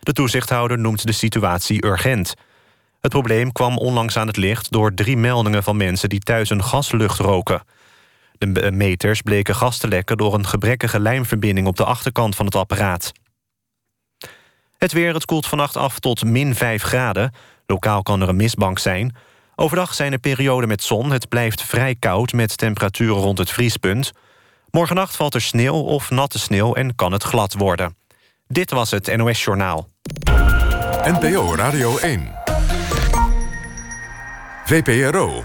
De toezichthouder noemt de situatie urgent. Het probleem kwam onlangs aan het licht door drie meldingen van mensen... die thuis een gaslucht roken. De meters bleken gas te lekken door een gebrekkige lijmverbinding... op de achterkant van het apparaat. Het weer, het koelt vannacht af tot min 5 graden. Lokaal kan er een mistbank zijn. Overdag zijn er perioden met zon. Het blijft vrij koud met temperaturen rond het vriespunt. Morgennacht valt er sneeuw of natte sneeuw en kan het glad worden. Dit was het NOS Journaal. NPO Radio 1. VPRO.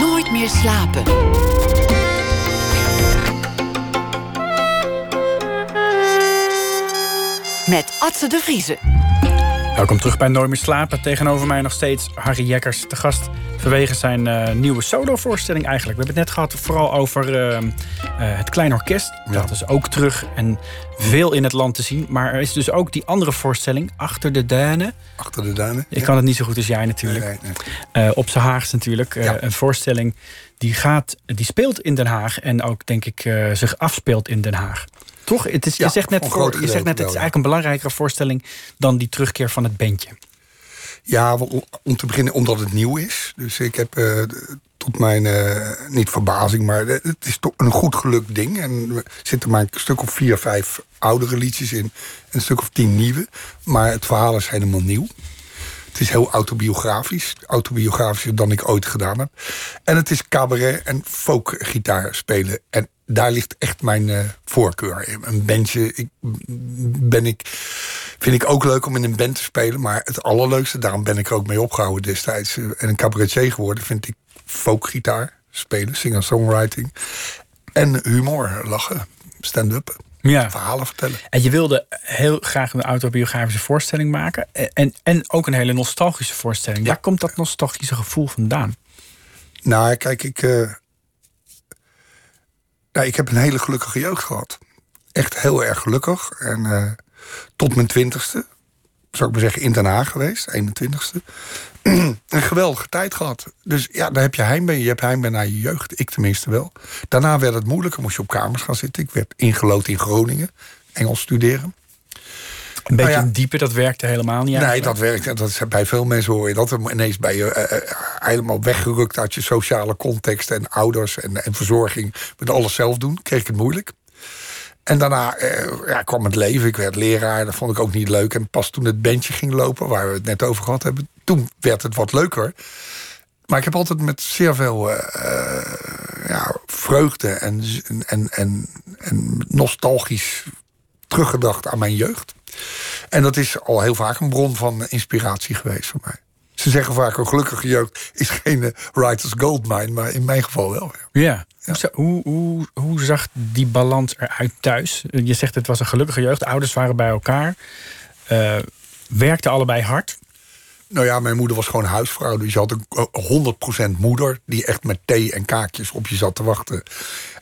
Nooit meer slapen. Met Atze de Vriezen. Welkom terug bij Nooit meer slapen. Tegenover mij nog steeds Harry Jekkers te gast. Vanwege zijn uh, nieuwe solovoorstelling eigenlijk. We hebben het net gehad vooral over uh, uh, het Klein Orkest. Dat is ook terug en veel in het land te zien. Maar er is dus ook die andere voorstelling, Achter de Duinen. Achter de Duinen. Ik kan het niet zo goed als jij natuurlijk. Nee, nee, nee. op z'n Haags natuurlijk. Ja. Een voorstelling die, gaat, die speelt in Den Haag. En ook denk ik zich afspeelt in Den Haag. Toch? Het is, Ja, je zegt net, voor je zegt net, het is eigenlijk een belangrijkere voorstelling dan die terugkeer van het bandje. Ja, om- te beginnen omdat het nieuw is. Dus ik heb eh, tot mijn, eh, niet verbazing, maar het is toch een goed gelukt ding. En er zitten maar een stuk of vier, vijf oudere liedjes in. En een stuk of tien nieuwe. Maar het verhaal is helemaal nieuw. Het is heel autobiografisch. Autobiografischer dan ik ooit gedaan heb. En het is cabaret en folkgitaar spelen. En daar ligt echt mijn eh, voorkeur. Een bandje ik, ben ik, vind ik ook leuk om in een band te spelen. Maar het allerleukste, daarom ben ik er ook mee opgehouden destijds. eh, En een cabaretier geworden, vind ik folkgitaar spelen. Singer-songwriting. En humor, lachen, stand-up. Ja. Verhalen vertellen. En je wilde heel graag een autobiografische voorstelling maken. En, en ook een hele nostalgische voorstelling. Ja. Waar komt dat nostalgische gevoel vandaan? Nou, kijk, ik, eh, nou, ik heb een hele gelukkige jeugd gehad. Echt heel erg gelukkig. En eh, tot mijn twintigste, zou ik maar zeggen, in Den Haag geweest, 21ste. een geweldige tijd gehad. Dus ja, daar heb je heimwee. Je hebt heimwee naar je jeugd. Ik tenminste wel. Daarna werd het moeilijker. Moest je op kamers gaan zitten. Ik werd ingelood in Groningen. Engels studeren. Een beetje Nou ja. diepe, dat werkte helemaal niet Nee, dat werkt. Dat is bij veel mensen hoor je dat. Ineens ben je eh, eh, helemaal weggerukt uit je sociale context en ouders en, en verzorging. Met alles zelf doen. Kreeg ik het moeilijk. En daarna eh, ja, kwam het leven. Ik werd leraar. Dat vond ik ook niet leuk. En pas toen het bandje ging lopen, waar we het net over gehad hebben, toen werd het wat leuker. Maar ik heb altijd met zeer veel ja, vreugde en, en, en, en nostalgisch teruggedacht aan mijn jeugd. En dat is al heel vaak een bron van inspiratie geweest voor mij. Ze zeggen vaak een gelukkige jeugd is geen eh, writer's goldmine, maar in mijn geval wel. ja. Ja. Hoe, hoe, hoe, hoe zag die balans eruit thuis? Je zegt het was een gelukkige jeugd. De ouders waren bij elkaar. eh werkten allebei hard. Nou ja, mijn moeder was gewoon huisvrouw. Dus je had een eh, 100% moeder die echt met thee en kaakjes op je zat te wachten.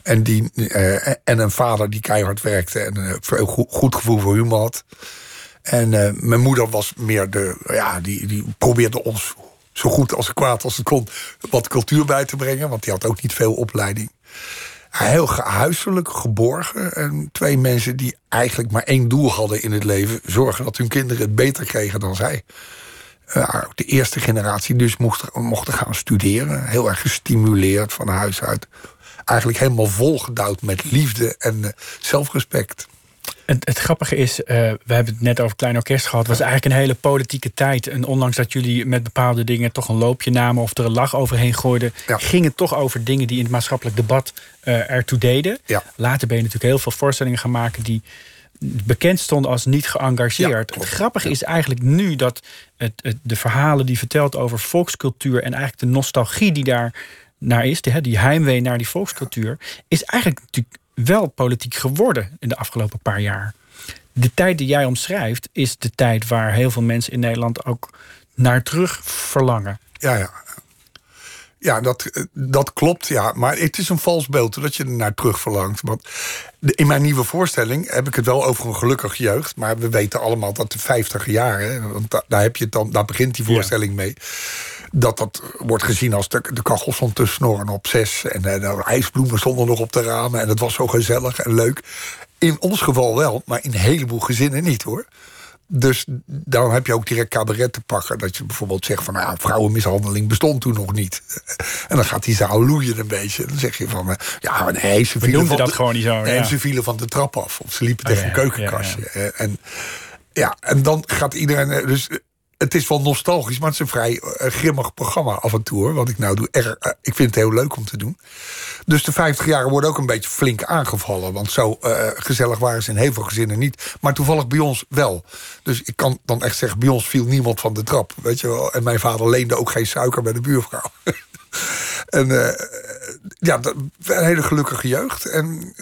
En, die, eh, en een vader die keihard werkte en een veel goed, gevoel voor humor had. En eh, mijn moeder was meer de, ja, die, die probeerde ons zo goed als kwaad als het kon wat cultuur bij te brengen. Want die had ook niet veel opleiding. Heel huiselijk, geborgen. En twee mensen die eigenlijk maar één doel hadden in het leven: zorgen dat hun kinderen het beter kregen dan zij. De eerste generatie dus mocht, mochten gaan studeren. Heel erg gestimuleerd van huis uit. Eigenlijk helemaal volgedouwd met liefde en eh, zelfrespect. Het, het grappige is, eh, we hebben het net over Klein Orkest gehad. Het was eigenlijk een hele politieke tijd. En ondanks dat jullie met bepaalde dingen toch een loopje namen... of er een lach overheen gooiden... Ja. ging het toch over dingen die in het maatschappelijk debat eh, ertoe deden. Ja. Later ben je natuurlijk heel veel voorstellingen gaan maken... die bekend stonden als niet geëngageerd. het grappige is eigenlijk nu dat het, het, de verhalen die vertelt over volkscultuur... en eigenlijk de nostalgie die daar naar is... die, die heimwee naar die volkscultuur... is eigenlijk natuurlijk wel politiek geworden in de afgelopen paar jaar. De tijd die jij omschrijft is de tijd waar heel veel mensen in Nederland ook naar terug verlangen. Ja, ja. Ja, dat, eh, dat klopt, ja. Maar het is een vals beeld dat je er naar terug verlangt. Want in mijn nieuwe voorstelling heb ik het wel over een gelukkige jeugd. Maar we weten allemaal dat de 50 jaren, want da- daar, heb je dan, daar begint die voorstelling mee. Dat dat wordt gezien als de, de kachel stond te snorren op zes. En eh, de ijsbloemen stonden nog op de ramen. En het was zo gezellig en leuk. In ons geval wel, maar in een heleboel gezinnen niet hoor. Dus daarom heb je ook direct cabaret te pakken. Dat je bijvoorbeeld zegt van nou, vrouwenmishandeling bestond toen nog niet. En dan gaat die zaal loeien een beetje. Dan zeg je van eh, ja, nee, ze vielen, van dat de, gewoon niet zo, Nee, ja. ze vielen van de trap af. Of ze liepen Oh, tegen ja, een keukenkastje. Eh, En, ja, en dan gaat iedereen. eh, Dus het is wel nostalgisch, maar het is een vrij eh, grimmig programma af en toe. Hoor, wat ik nou doe. Erg, eh, ik vind het heel leuk om te doen. Dus de 50 jaren worden ook een beetje flink aangevallen. Want zo eh, gezellig waren ze in heel veel gezinnen niet. Maar toevallig bij ons wel. Dus ik kan dan echt zeggen, bij ons viel niemand van de trap. Weet je wel? En mijn vader leende ook geen suiker bij de buurvrouw. en ja, een hele gelukkige jeugd. En,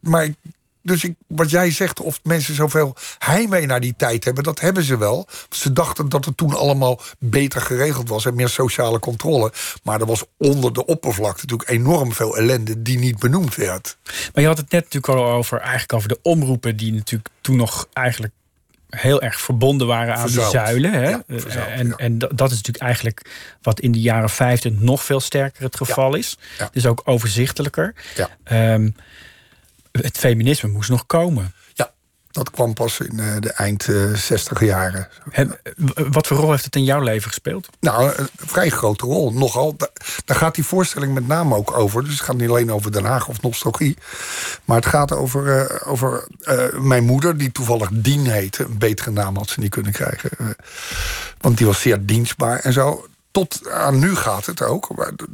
maar ik- dus ik, wat jij zegt, of mensen zoveel heimwee naar die tijd hebben, dat hebben ze wel. Ze dachten dat het toen allemaal beter geregeld was en meer sociale controle. Maar er was onder de oppervlakte natuurlijk enorm veel ellende die niet benoemd werd. Maar je had het net natuurlijk al over, eigenlijk over de omroepen... die natuurlijk toen nog eigenlijk heel erg verbonden waren aan die zuilen. Hè? Ja, Eh, verzuild, en ja. en dat is natuurlijk eigenlijk wat in de jaren 50 nog veel sterker het geval is. Ja. Dus ook overzichtelijker. Ja. Ehm, het feminisme moest nog komen. Ja, dat kwam pas in eh, de eind eh 60 jaren. En, wat voor rol heeft het in jouw leven gespeeld? Nou, een vrij grote rol. Nogal. Da- Daar gaat die voorstelling met name ook over. Dus het gaat niet alleen over Den Haag of nostalgie. Maar het gaat over, eh, over mijn moeder, die toevallig Dien heette. Een betere naam had ze niet kunnen krijgen. Want die was zeer dienstbaar en zo. Tot aan nu gaat het ook.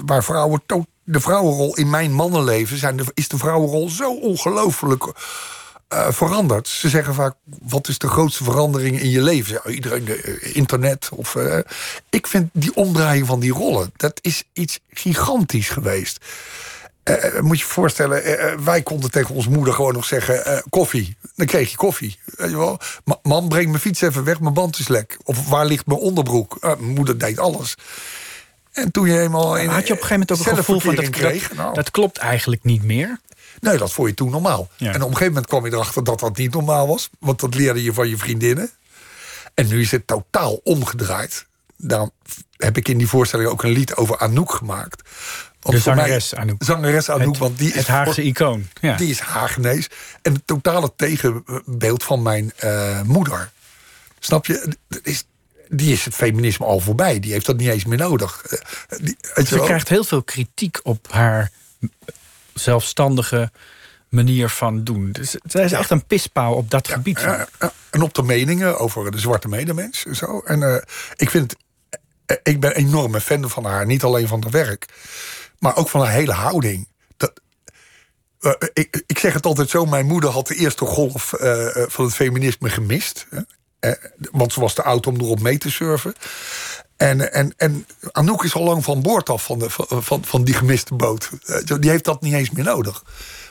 Waar, vrouwen de vrouwenrol in mijn mannenleven zijn is de vrouwenrol zo ongelooflijk eh, veranderd. Ze zeggen vaak, wat is de grootste verandering in je leven? Ja, iedereen, eh, internet. Of, eh, ik vind die omdraaiing van die rollen, dat is iets gigantisch geweest. Moet je je voorstellen, wij konden tegen onze moeder gewoon nog zeggen... koffie, dan kreeg je koffie. Weet je wel? Breng mijn fiets even weg, mijn band is lek. Of waar ligt mijn onderbroek? Mijn moeder deed alles. En toen je eenmaal... In, Had je op een gegeven moment ook een gevoel van dat, kreeg, nou, dat klopt eigenlijk niet meer? Nee, dat vond je toen normaal. Ja. En op een gegeven moment kwam je erachter dat dat niet normaal was. Want dat leerde je van je vriendinnen. En nu is het totaal omgedraaid. Daarom heb ik in die voorstelling ook een lied over Anouk gemaakt. Want De mij- zangeres Anouk. Zangeres Anouk, Het- want die is... het Haagse icoon. Ja. Die is Hagenees. En het totale tegenbeeld van mijn eh, moeder. Snap je? Dat is, die is het feminisme al voorbij. Die heeft dat niet eens meer nodig. Eh, Die, Ze krijgt heel veel kritiek op haar zelfstandige manier van doen. Dus zij is echt een pispaal op dat gebied. Ja, en op de meningen over de zwarte medemens en zo. En eh, ik vind eh, ik ben een enorme fan van haar. Niet alleen van haar werk, maar ook van haar hele houding. Dat, eh, ik, ik zeg het altijd zo: mijn moeder had de eerste golf van het feminisme gemist. Eh, want ze was te oud om erop mee te surfen. En, en, en Anouk is al lang van boord af van, de, van, van, van die gemiste boot. Eh, Die heeft dat niet eens meer nodig.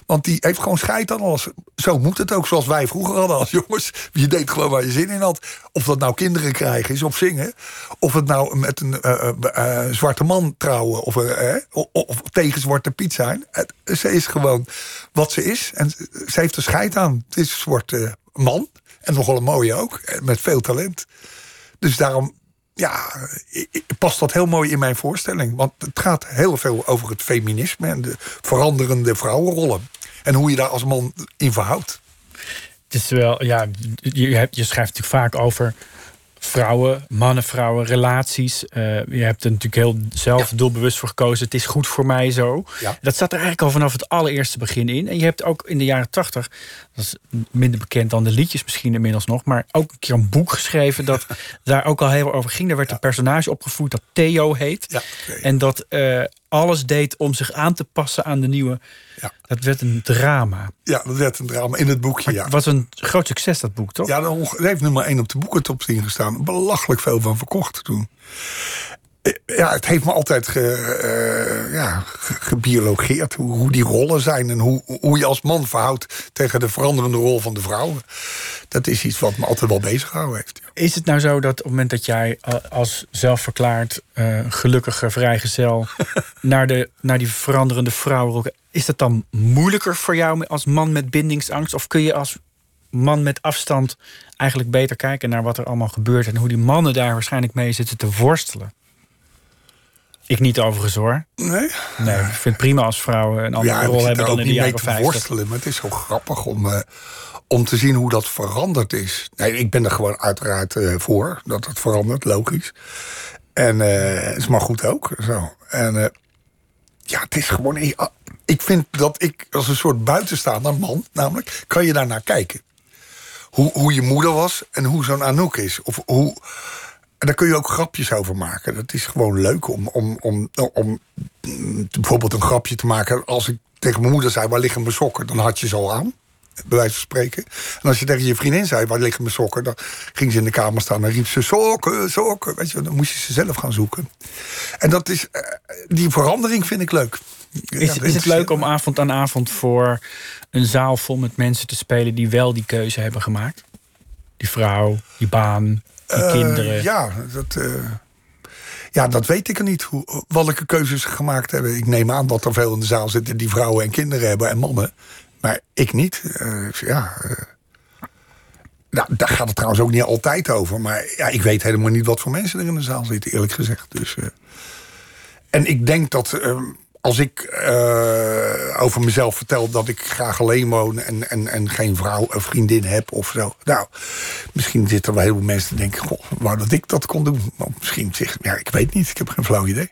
Want die heeft gewoon scheid aan alles. Zo moet het ook, zoals wij vroeger hadden als jongens. Je deed gewoon waar je zin in had. Of dat nou kinderen krijgen is, of zingen. Of het nou met een eh, eh, eh, zwarte man trouwen. Of, eh, eh, of, tegen zwarte Piet zijn. Ze is gewoon wat ze is. En ze heeft er scheid aan. Het is een zwarte man. En nogal een mooie ook. eh, Met veel talent. Dus daarom ja, past dat heel mooi in mijn voorstelling. Want het gaat heel veel over het feminisme en de veranderende vrouwenrollen. En hoe je daar als man in verhoudt. Het is wel, ja, je, je schrijft natuurlijk vaak over vrouwen, mannen, vrouwen, relaties. Eh, je hebt er natuurlijk heel zelf doelbewust voor gekozen. Het is goed voor mij zo. Ja. Dat staat er eigenlijk al vanaf het allereerste begin in. En je hebt ook in de jaren tachtig, dat is minder bekend dan de liedjes misschien inmiddels nog, maar ook een keer een boek geschreven dat daar ook al heel over ging. Daar werd een personage opgevoerd dat Theo heet. En dat eh, alles deed om zich aan te passen aan de nieuwe. Ja. Dat werd een drama. Ja, dat werd een drama in het boekje. Ja, Het was een groot succes, dat boek, toch? ja er heeft nummer 1 op de boekentop gestaan. Belachelijk veel van verkocht toen. Ja, het heeft me altijd ge, eh, ja, ge- gebiologeerd. Hoe, hoe die rollen zijn en hoe, hoe je als man verhoudt tegen de veranderende rol van de vrouwen. Dat is iets wat me altijd wel bezig gehouden heeft. ja. Is het nou zo dat op het moment dat jij als zelfverklaard eh, gelukkige vrijgezel naar, de, naar die veranderende vrouw rokt, is dat dan moeilijker voor jou als man met bindingsangst? Of kun je als man met afstand eigenlijk beter kijken naar wat er allemaal gebeurt en hoe die mannen daar waarschijnlijk mee zitten te worstelen? Ik niet overigens hoor. Nee? Nee, ik vind het prima als vrouwen een andere Ja, rol hebben dan ook in de jaren te 50. worstelen. Maar het is zo grappig om, eh, om te zien hoe dat veranderd is. Nee, ik ben er gewoon uiteraard eh, voor dat het verandert, logisch. En het is maar goed ook. Zo. En ja, het is gewoon. Ik, ik vind dat ik als een soort buitenstaander man, namelijk, kan je daar naar kijken. Hoe, hoe je moeder was en hoe zo'n Anouk is. Of hoe. En daar kun je ook grapjes over maken. Dat is gewoon leuk om, om, om, om bijvoorbeeld een grapje te maken. Als ik tegen mijn moeder zei, waar liggen mijn sokken? Dan had je ze al aan, bij wijze van spreken. En als je tegen je vriendin zei, waar liggen mijn sokken? Dan ging ze in de kamer staan en riep ze sokken, sokken. Weet je, dan moest je ze zelf gaan zoeken. En dat is, eh, die verandering vind ik leuk. Is, is het leuk om avond aan avond voor een zaal vol met mensen te spelen die wel die keuze hebben gemaakt? Die vrouw, die baan, die. Eh, kinderen. Ja, dat, eh, ja, dat weet ik er niet. Hoe, welke keuzes ze gemaakt hebben. Ik neem aan dat er veel in de zaal zitten die vrouwen en kinderen hebben en mannen. Maar ik niet. Eh, ja, nou, daar gaat het trouwens ook niet altijd over. Maar ja, ik weet helemaal niet wat voor mensen er in de zaal zitten, eerlijk gezegd. Dus, en ik denk dat eh, als ik eh, over mezelf vertel dat ik graag alleen woon en, en, en geen vrouw of vriendin heb of zo. Nou, misschien zitten er wel heel veel mensen te denken: Goh, wou dat ik dat kon doen. Maar misschien zeg ja, ik weet niet, ik heb geen flauw idee.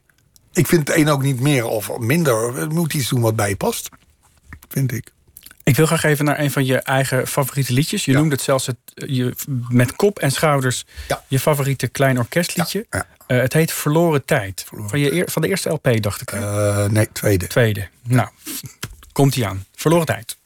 Ik vind het een ook niet meer of minder. Het moet iets doen wat bij je past, vind ik. Ik wil graag even naar een van je eigen favoriete liedjes. Je Ja. noemde het zelfs het, je, met kop en schouders Ja. je favoriete klein orkestliedje. Ja, Eh, het heet Verloren Tijd. Verloren van, je eer- van de eerste LP, dacht ik. Eh, nee, tweede. Tweede. Nou, komt hij aan. Verloren Tijd.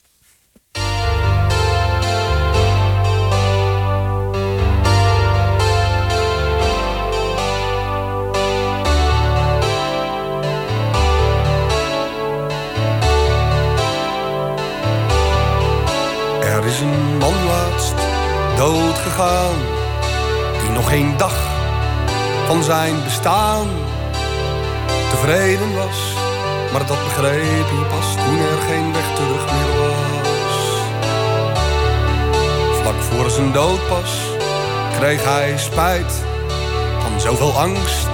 Er is een man laatst dood gegaan, die nog geen dag van zijn bestaan tevreden was. Maar dat begreep hij pas toen er geen weg terug meer was. Vlak voor zijn dood pas kreeg hij spijt van zoveel angst,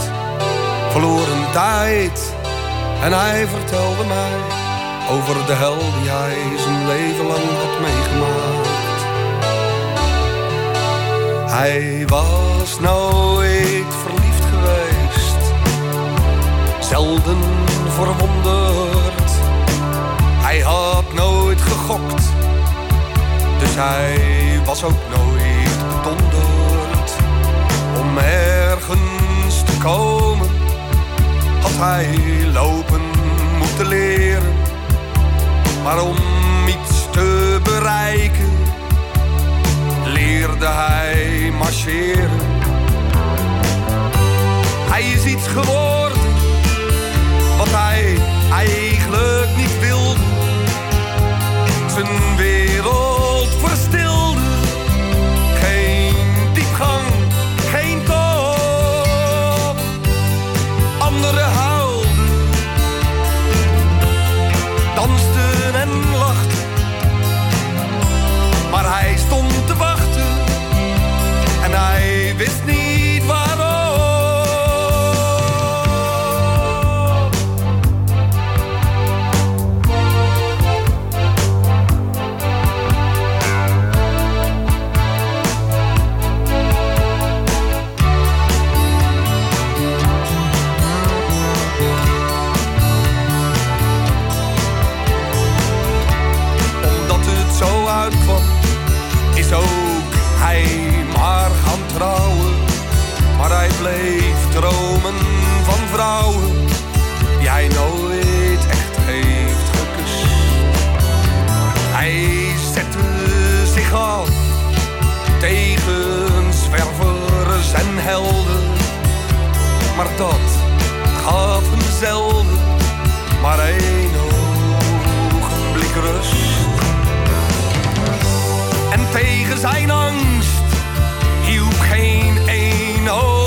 verloren tijd. En hij vertelde mij over de hel die hij zijn leven lang had meegemaakt. Hij was nooit verliefd zelden verwonderd. Hij had nooit gegokt, dus hij was ook nooit bedonderd. Om ergens te komen had hij lopen moeten leren. Maar om iets te bereiken, leerde hij marcheren. Hij is iets geworden hij eigenlijk niet wilde. Zijn wereld verstilde, geen diepgang, geen top. Anderen huilden dansten en lachten. Maar hij stond te wachten en hij wist niet Hij zette zich af tegen zwervers en helden, maar dat gaf hem zelden maar één ogenblik rust. En tegen zijn angst hielp geen één obligatie,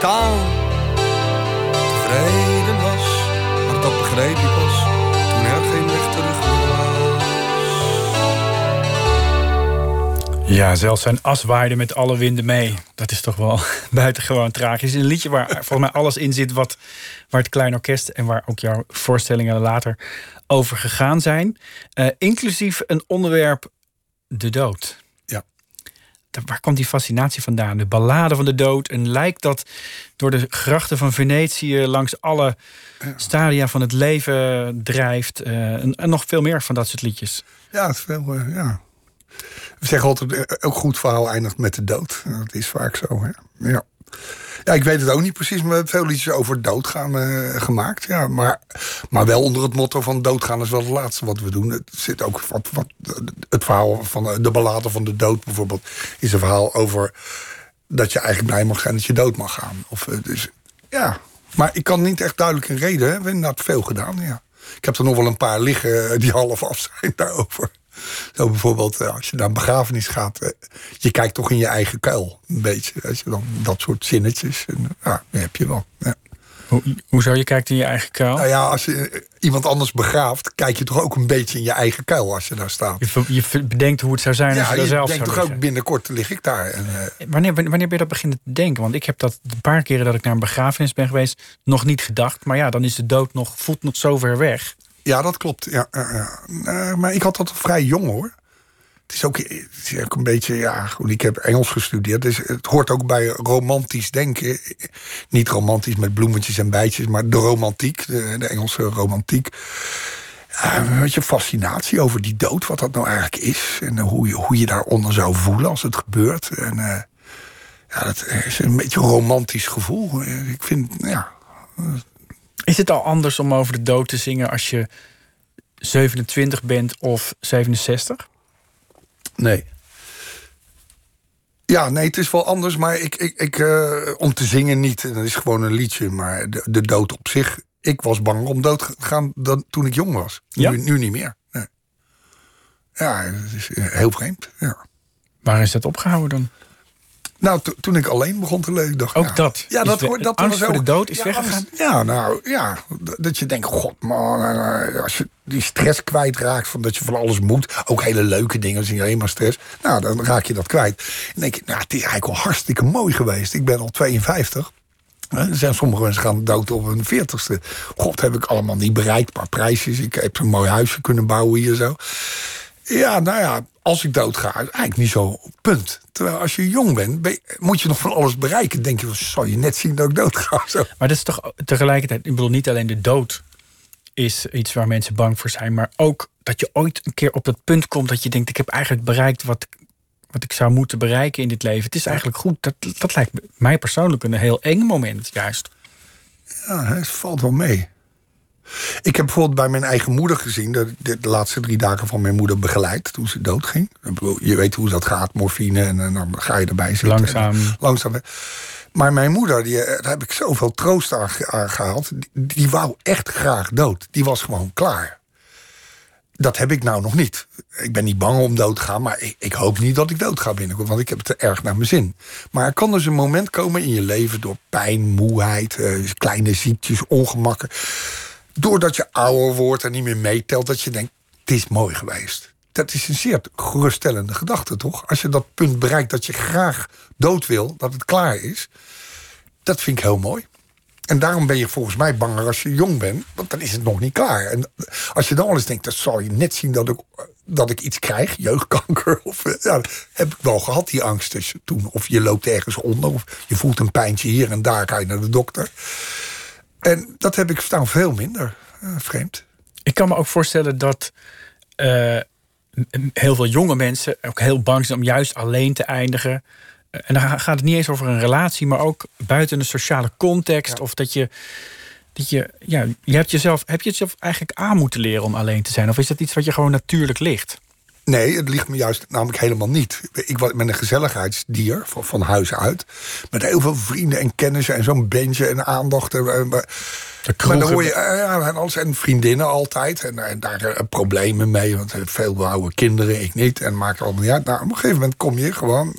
bestaan tevreden was. Maar dat begreep hij pas toen er geen weg terug was. Ja, zelfs zijn as waaide met alle winden mee. Dat is toch wel buitengewoon tragisch. Een liedje waar volgens mij alles in zit wat, waar het klein orkest en waar ook jouw voorstellingen later over gegaan zijn. Eh, inclusief een onderwerp, de dood. Waar komt die fascinatie vandaan? De ballade van de dood. Een lijk dat door de grachten van Venetië langs alle stadia van het leven drijft. Eh, en, nog veel meer van dat soort liedjes. Ja, het is veel, eh, ja. We zeggen altijd, eh, elk goed verhaal eindigt met de dood. Dat is vaak zo. Ja. Ja, ik weet het ook niet precies, maar we hebben veel liedjes over doodgaan eh, gemaakt. Ja, maar, maar wel onder het motto van doodgaan is wel het laatste wat we doen. Het zit ook wat, wat het verhaal van eh, de ballade van de dood bijvoorbeeld... is een verhaal over dat je eigenlijk blij mag zijn dat je dood mag gaan. Of, eh, dus, ja, maar ik kan niet echt duidelijk een reden. Hè. We hebben inderdaad veel gedaan, ja. Ik heb er nog wel een paar liggen die half af zijn daarover. Zo bijvoorbeeld, eh, als je naar een begrafenis gaat, eh, je kijkt toch in je eigen kuil. Een beetje. Als je dan dat soort zinnetjes. En, ja, die heb je wel. Ja. Hoe, hoezo je kijkt in je eigen kuil? Nou ja, als je eh, iemand anders begraaft, kijk je toch ook een beetje in je eigen kuil als je daar staat. Je, bedenkt hoe het zou zijn als Ja, je daar je zelf denkt toch ook binnenkort lig ik daar. En, eh, Wanneer, wanneer ben je dat beginnen te denken? Want ik heb dat de paar keren dat ik naar een begrafenis ben geweest... nog niet gedacht. Maar ja, dan is de dood nog, voelt nog zo ver weg. Ja, dat klopt. Ja. Eh, maar ik had dat vrij jong hoor. Het is ook, een beetje, ja, ik heb Engels gestudeerd. Dus het hoort ook bij romantisch denken. Niet romantisch met bloemetjes en bijtjes, maar de romantiek, de, Engelse romantiek. Ja, een beetje fascinatie over die dood, wat dat nou eigenlijk is. En hoe je, hoe je daaronder zou voelen als het gebeurt. En eh, ja, dat is een beetje een romantisch gevoel. Ik vind, ja, Is het al anders om over de dood te zingen als je 27 bent of 67? Nee. Ja, nee, het is wel anders, maar ik, ik, ik, eh, om te zingen niet. Dat is gewoon een liedje, maar de, de dood op zich. Ik was bang om dood te gaan dan, toen ik jong was. Ja? Nu, nu niet meer. Nee. Ja, het is eh, heel vreemd. Ja. Waar is dat opgehouden dan? Nou, to- toen ik alleen begon te leven, dacht ik, Ook dat? Ja, dat, dat angst was voor de dood is ja, weggegaan? Ja, nou, ja. Dat je denkt, god man, eh, als je die stress kwijtraakt... van dat je van alles moet, ook hele leuke dingen, zie je alleen maar stress... nou, dan raak je dat kwijt. En denk je, nou, het is eigenlijk wel hartstikke mooi geweest. Ik ben al 52... Hè, Er zijn sommige mensen gaan dood op hun veertigste. God, heb ik allemaal niet bereikt. Maar prijsjes. Ik heb een mooi huisje kunnen bouwen hier zo. Ja, nou ja, als ik dood ga, eigenlijk niet zo punt. Terwijl als je jong bent, ben je- moet je nog van alles bereiken. Denk je, zal je net zien dat ik dood ga? Zo. Maar dat is toch tegelijkertijd, ik bedoel niet alleen de dood is iets waar mensen bang voor zijn, maar ook dat je ooit een keer op dat punt komt dat je denkt, ik heb eigenlijk bereikt wat, wat ik zou moeten bereiken in dit leven. Het is eigenlijk goed. Dat, dat lijkt mij persoonlijk een heel eng moment, juist. Ja, het valt wel mee. Ik heb bijvoorbeeld bij mijn eigen moeder gezien... ik de, de laatste drie dagen van mijn moeder begeleid toen ze doodging. Je weet hoe dat gaat, morfine, en, en dan ga je erbij zitten. Langzaam. En, langzaam. Maar mijn moeder, die, eh, daar heb ik zoveel troost aan, ge- aan gehaald... Die, die wou echt graag dood. Die was gewoon klaar. Dat heb ik nou nog niet. Ik ben niet bang om dood te gaan, maar ik, ik hoop niet dat ik dood ga binnenkort. Want ik heb het er erg naar mijn zin. Maar er kan dus een moment komen in je leven door pijn, moeheid, eh, kleine ziektes, ongemakken. Doordat je ouder wordt en niet meer meetelt, dat je denkt: het is mooi geweest. dat is een zeer geruststellende gedachte, toch? Als je dat punt bereikt dat je graag dood wil, dat het klaar is. Dat vind ik heel mooi. En daarom ben je volgens mij banger als je jong bent, want dan is het nog niet klaar. En als je dan al eens denkt, dan zal je net zien dat ik, dat ik iets krijg, jeugdkanker. Of, eh, ja, heb ik wel gehad, die angst dus toen. Of je loopt ergens onder, of je voelt een pijntje hier en daar, ga je naar de dokter. En dat heb ik staan veel minder uh, vreemd. Ik kan me ook voorstellen dat uh, heel veel jonge mensen ook heel bang zijn om juist alleen te eindigen. En dan gaat het niet eens over een relatie, maar ook buiten een sociale context. Of dat je. Dat je, ja, je hebt jezelf, heb je het zelf eigenlijk aan moeten leren om alleen te zijn? Of is dat iets wat je gewoon natuurlijk ligt? Nee, het ligt me juist namelijk helemaal niet. Ik ben een gezelligheidsdier van, van huis uit. Met heel veel vrienden en kennissen en zo'n bandje en aandacht. En, maar dan hoor je ja, en alles en vriendinnen altijd. En, en daar uh, problemen mee. Want veel oude kinderen, ik niet. En maakt allemaal niet uit. Nou, op een gegeven moment kom je gewoon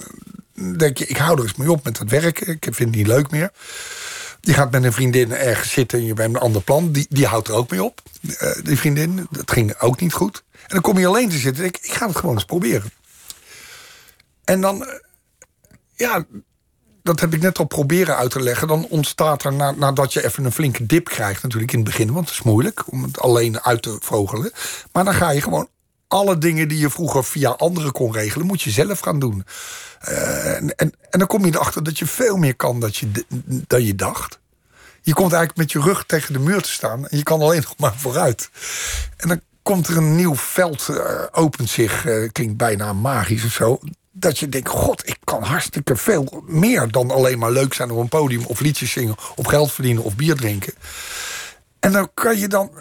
denk je, ik hou er eens mee op met dat werken. Ik vind het niet leuk meer. Die gaat met een vriendin ergens zitten en je bent een ander plan. Die, die houdt er ook mee op, uh, die vriendin. Dat ging ook niet goed. En dan kom je alleen te zitten ik, ik ga het gewoon eens proberen. En dan, uh, ja, dat heb ik net al proberen uit te leggen. Dan ontstaat er, na, nadat je even een flinke dip krijgt... natuurlijk in het begin, want het is moeilijk om het alleen uit te vogelen. Maar dan ga je gewoon alle dingen die je vroeger via anderen kon regelen... moet je zelf gaan doen. Uh, en, en, dan kom je erachter dat je veel meer kan je, dan je dacht. Je komt eigenlijk met je rug tegen de muur te staan en je kan alleen nog maar vooruit. En dan komt er een nieuw veld, uh, opent zich, uh, klinkt bijna magisch of zo. Dat je denkt, god, ik kan hartstikke veel meer dan alleen maar leuk zijn op een podium... of liedjes zingen, of geld verdienen of bier drinken. En dan kan je dan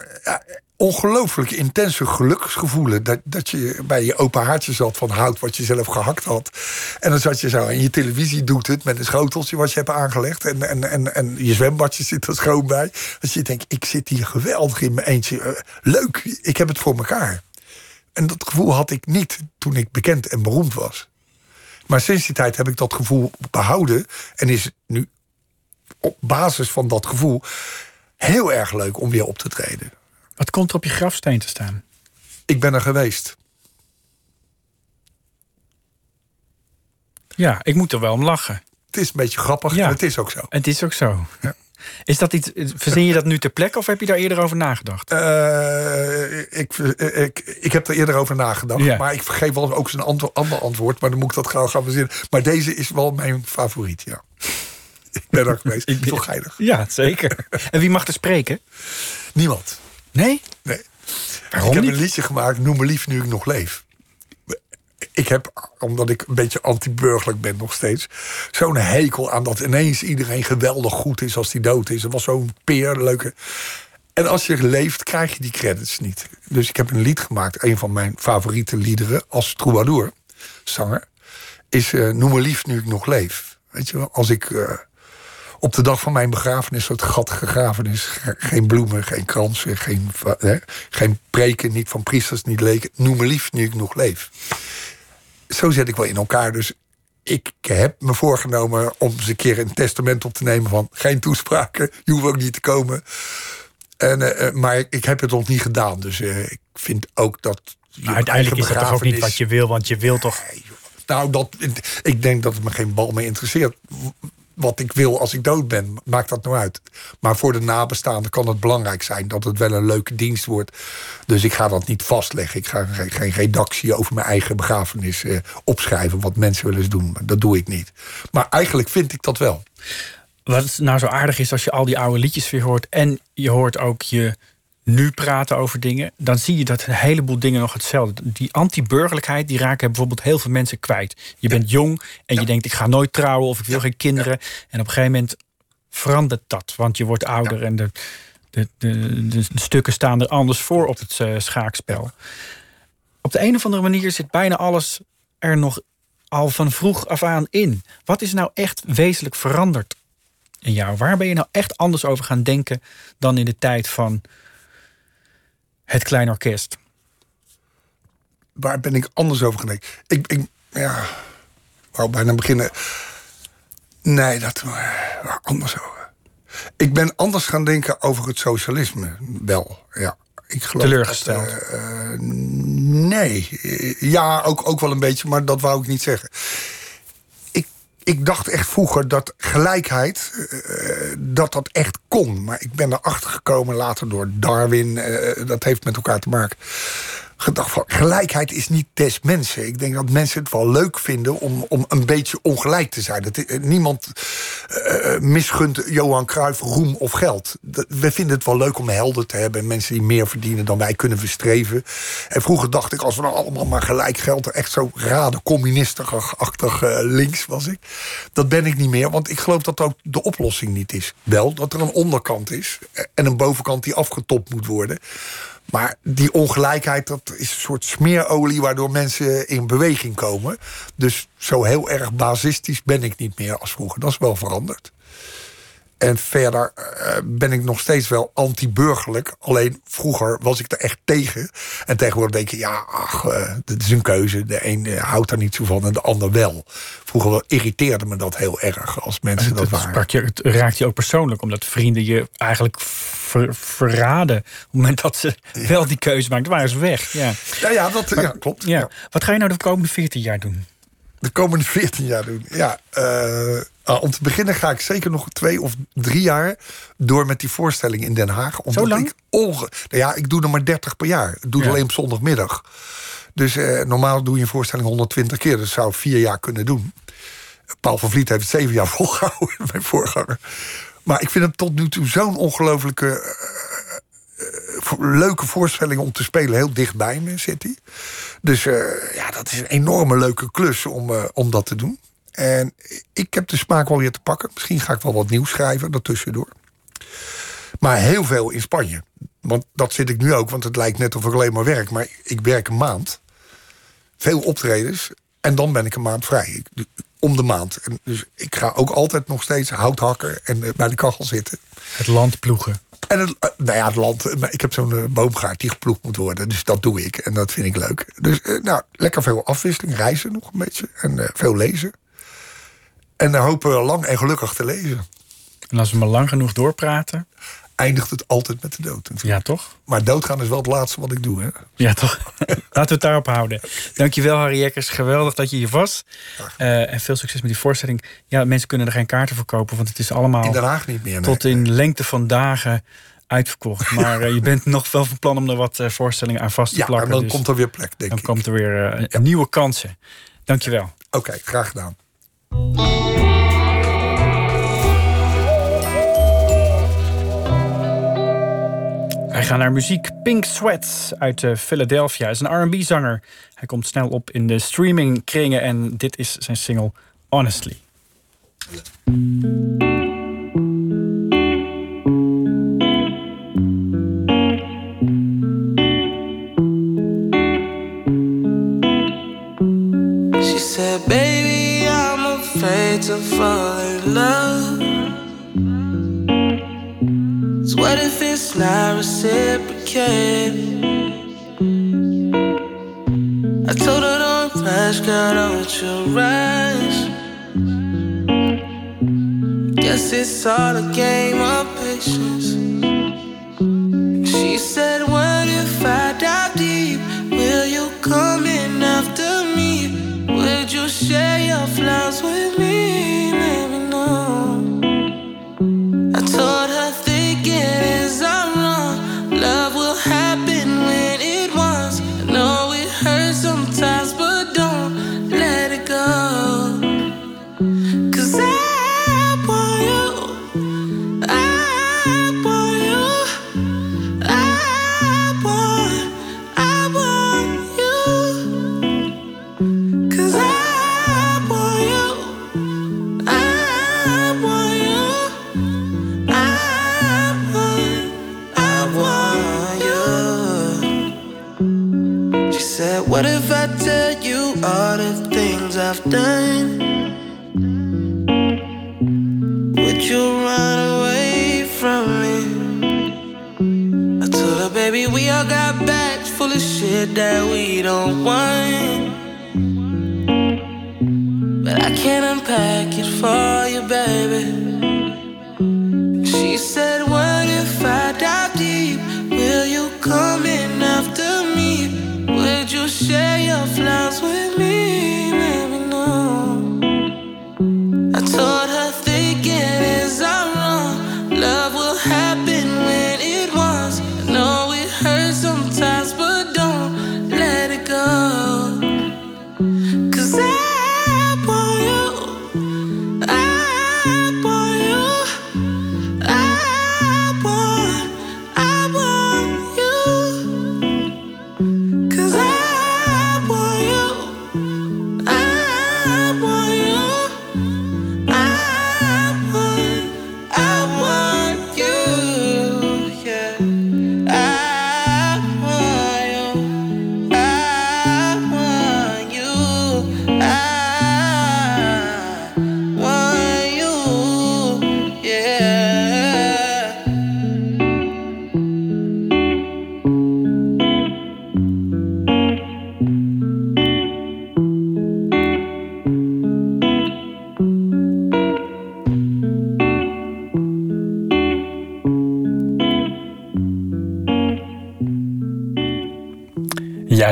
ongelooflijk intense geluksgevoelen. Dat, dat je bij je open haartje zat van hout wat je zelf gehakt had. En dan zat je zo. En je televisie doet het met een schoteltje wat je hebt aangelegd. En, en, en, en je zwembadje zit er schoon bij. Dat je denkt, ik zit hier geweldig in mijn eentje. Uh, leuk, ik heb het voor mekaar. En dat gevoel had ik niet toen ik bekend en beroemd was. Maar sinds die tijd heb ik dat gevoel behouden. En is nu op basis van dat gevoel heel erg leuk om weer op te treden. Wat komt er op je grafsteen te staan? Ik ben er geweest. Ja, ik moet er wel om lachen. Het is een beetje grappig, ja. het is ook zo. Het is ook zo. Ja. Is dat iets, verzin je dat nu ter plekke of heb je daar eerder over nagedacht? Uh, ik, ik, ik heb er eerder over nagedacht. Ja. Maar ik vergeef wel ook een ander, ander antwoord. Maar dan moet ik dat gauw gaan verzinnen. Maar deze is wel mijn favoriet, ja. ik ben er geweest. ik ben... Toch geinig. Ja, zeker. en wie mag er spreken? Niemand. Nee? Nee. Waarom ik heb een liedje gemaakt, Noem me lief nu ik nog leef. Ik heb, omdat ik een beetje anti-burgerlijk ben nog steeds... zo'n hekel aan dat ineens iedereen geweldig goed is als die dood is. Er was zo'n peer, leuke... En als je leeft, krijg je die credits niet. Dus ik heb een lied gemaakt, een van mijn favoriete liederen... als troubadour, zanger, is uh, Noem me lief nu ik nog leef. Weet je wel, als ik... Uh, op de dag van mijn begrafenis het gat gegraven is. Geen bloemen, geen kransen, geen, hè, geen preken, niet van priesters, niet leken. Noem me lief nu ik nog leef. Zo zet ik wel in elkaar. Dus ik heb me voorgenomen om eens een keer een testament op te nemen van geen toespraken. Je hoeft ook niet te komen. En, uh, maar ik heb het nog niet gedaan. Dus uh, ik vind ook dat. Maar uiteindelijk is dat toch ook niet wat je wil, want je wil toch. Nou, dat, ik denk dat het me geen bal meer interesseert wat ik wil als ik dood ben. Maakt dat nou uit. Maar voor de nabestaanden kan het belangrijk zijn dat het wel een leuke dienst wordt. Dus ik ga dat niet vastleggen. Ik ga geen, redactie over mijn eigen begrafenis eh, opschrijven. Wat mensen willen doen. Dat doe ik niet. Maar eigenlijk vind ik dat wel. Wat nou zo aardig is als je al die oude liedjes weer hoort. En je hoort ook je nu praten over dingen, dan zie je dat een heleboel dingen nog hetzelfde. Die anti-burgerlijkheid, die raken bijvoorbeeld heel veel mensen kwijt. Je bent jong en je denkt, ik ga nooit trouwen of ik wil geen kinderen. En op een gegeven moment verandert dat, want je wordt ouder en de, de, de, de, stukken staan er anders voor op het uh, schaakspel. Op de een of andere manier zit bijna alles er nog al van vroeg af aan in. Wat is nou echt wezenlijk veranderd in jou? Waar ben je nou echt anders over gaan denken dan in de tijd van het Klein Orkest? Waar ben ik anders over gedenkt? Ik, ik ja, wou bijna beginnen. Nee, dat waar anders over. Ik ben anders gaan denken over het socialisme, wel. Ja, Ik geloof Teleurgesteld? dat, eh, eh, nee. Ja, ook, ook wel een beetje, maar dat wou ik niet zeggen. Ik, dacht echt vroeger dat gelijkheid, eh, dat dat echt kon. Maar ik ben erachter gekomen later door Darwin. eh, dat heeft met elkaar te maken. Gedacht van, gelijkheid is niet des mensen. Ik denk dat mensen het wel leuk vinden om, om een beetje ongelijk te zijn. Dat, eh, niemand eh, misgunt Johan Cruijff roem of geld. We vinden het wel leuk om helden te hebben. Mensen die meer verdienen dan wij kunnen verstreven. En vroeger dacht ik, als we nou allemaal maar gelijk gelden... echt zo raden, communistisch-achtig eh, links was ik. Dat ben ik niet meer, want ik geloof dat ook de oplossing niet is. Wel, dat er een onderkant is eh, en een bovenkant die afgetopt moet worden... Maar die ongelijkheid, dat is een soort smeerolie... waardoor mensen in beweging komen. Dus zo heel erg basistisch ben ik niet meer als vroeger. Dat is wel veranderd. En verder eh, ben ik nog steeds wel anti-burgerlijk. Alleen vroeger was ik er echt tegen. En tegenwoordig denk je, ja, ach, eh, dat is een keuze. De een eh, houdt daar niet zo van en de ander wel. Vroeger wel irriteerde me dat heel erg als mensen dat Het, waren. sprak je, het raakt je ook persoonlijk, omdat vrienden je eigenlijk ver- verraden. Op het moment dat ze wel die keuze maken, dan waren ze weg. Ja. Ja, ja, dat ja, klopt. Ja. Wat ga je nou de komende 14 jaar doen? De komende 14 jaar doen. Ja, eh, ah, om te beginnen ga ik zeker nog twee of drie jaar door met die voorstelling in Den Haag. Omdat lang? Ik onge nou ja, ik doe er maar 30 per jaar. Ik doe het Ja. alleen op zondagmiddag. Dus eh, normaal doe je een voorstelling 120 keer. Dus zou vier jaar kunnen doen. Paul van Vliet heeft het zeven jaar volgehouden, mijn voorganger. Maar ik vind het tot nu toe zo'n ongelooflijke eh, leuke voorstelling om te spelen. Heel dichtbij me zit hij. Dus eh, ja, dat is een enorme leuke klus om, eh, om dat te doen. En ik heb de smaak wel weer te pakken. Misschien ga ik wel wat nieuws schrijven daartussendoor. Maar heel veel in Spanje. Want dat zit ik nu ook, want het lijkt net of ik alleen maar werk. Maar ik werk een maand. Veel optredens. En dan ben ik een maand vrij. Ik, om de maand. En dus ik ga ook altijd nog steeds hout hakken en eh, bij de kachel zitten. Het land ploegen. En het, eh, nou ja, het land. Ik heb zo'n eh, boomgaard die geploegd moet worden. Dus dat doe ik. En dat vind ik leuk. Dus nou, lekker veel afwisseling. Reizen nog een beetje. En veel lezen. En dan hopen we lang en gelukkig te lezen. En als we maar lang genoeg doorpraten. Eindigt het altijd met de dood. natuurlijk. Ja, toch? Maar doodgaan is wel het laatste wat ik doe. Hè? Ja, toch? Laten we het daarop houden. Dankjewel, Harry Jekkers. Geweldig dat je hier was. Eh, en veel succes met die voorstelling. Ja, mensen kunnen er geen kaarten voor kopen, want het is allemaal In Den Haag niet meer. nee. tot in lengte van dagen uitverkocht. Maar eh, je bent nog wel van plan om er wat eh, voorstellingen aan vast te Ja, plakken. en dan dus komt er weer plek, denk dan ik. komt er weer nieuwe kansen. Dankjewel. Oké, graag gedaan. Wij gaan naar muziek. Pink Sweat uit eh, Philadelphia. Is een R&B-zanger. Hij komt snel op in de streamingkringen en dit is zijn single Honestly. She said, Baby, I'm afraid to fall in love. What if it's not reciprocated? I told her, Don't rush, girl, don't you rush. Guess it's all a game of patience. She said, What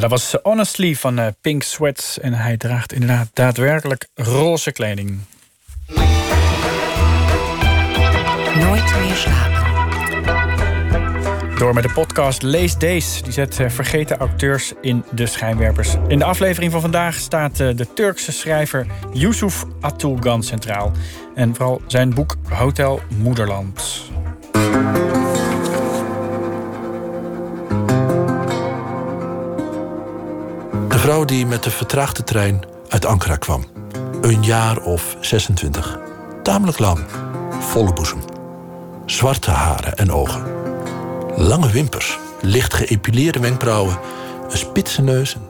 dat was Honestly van uh, Pink Sweats. En hij draagt inderdaad daadwerkelijk roze kleding. Nooit meer slapen. Door met de podcast Lees Days. Die zet uh, vergeten auteurs in de schijnwerpers. In de aflevering van vandaag staat uh, de Turkse schrijver Yusuf Atulgan centraal. En vooral zijn boek Hotel Moederland. Vrouw die met de vertraagde trein uit Ankara kwam. Een jaar of 26. Tamelijk lang. Volle boezem. Zwarte haren en ogen. Lange wimpers. Licht geëpileerde wenkbrauwen. Een spitse neus en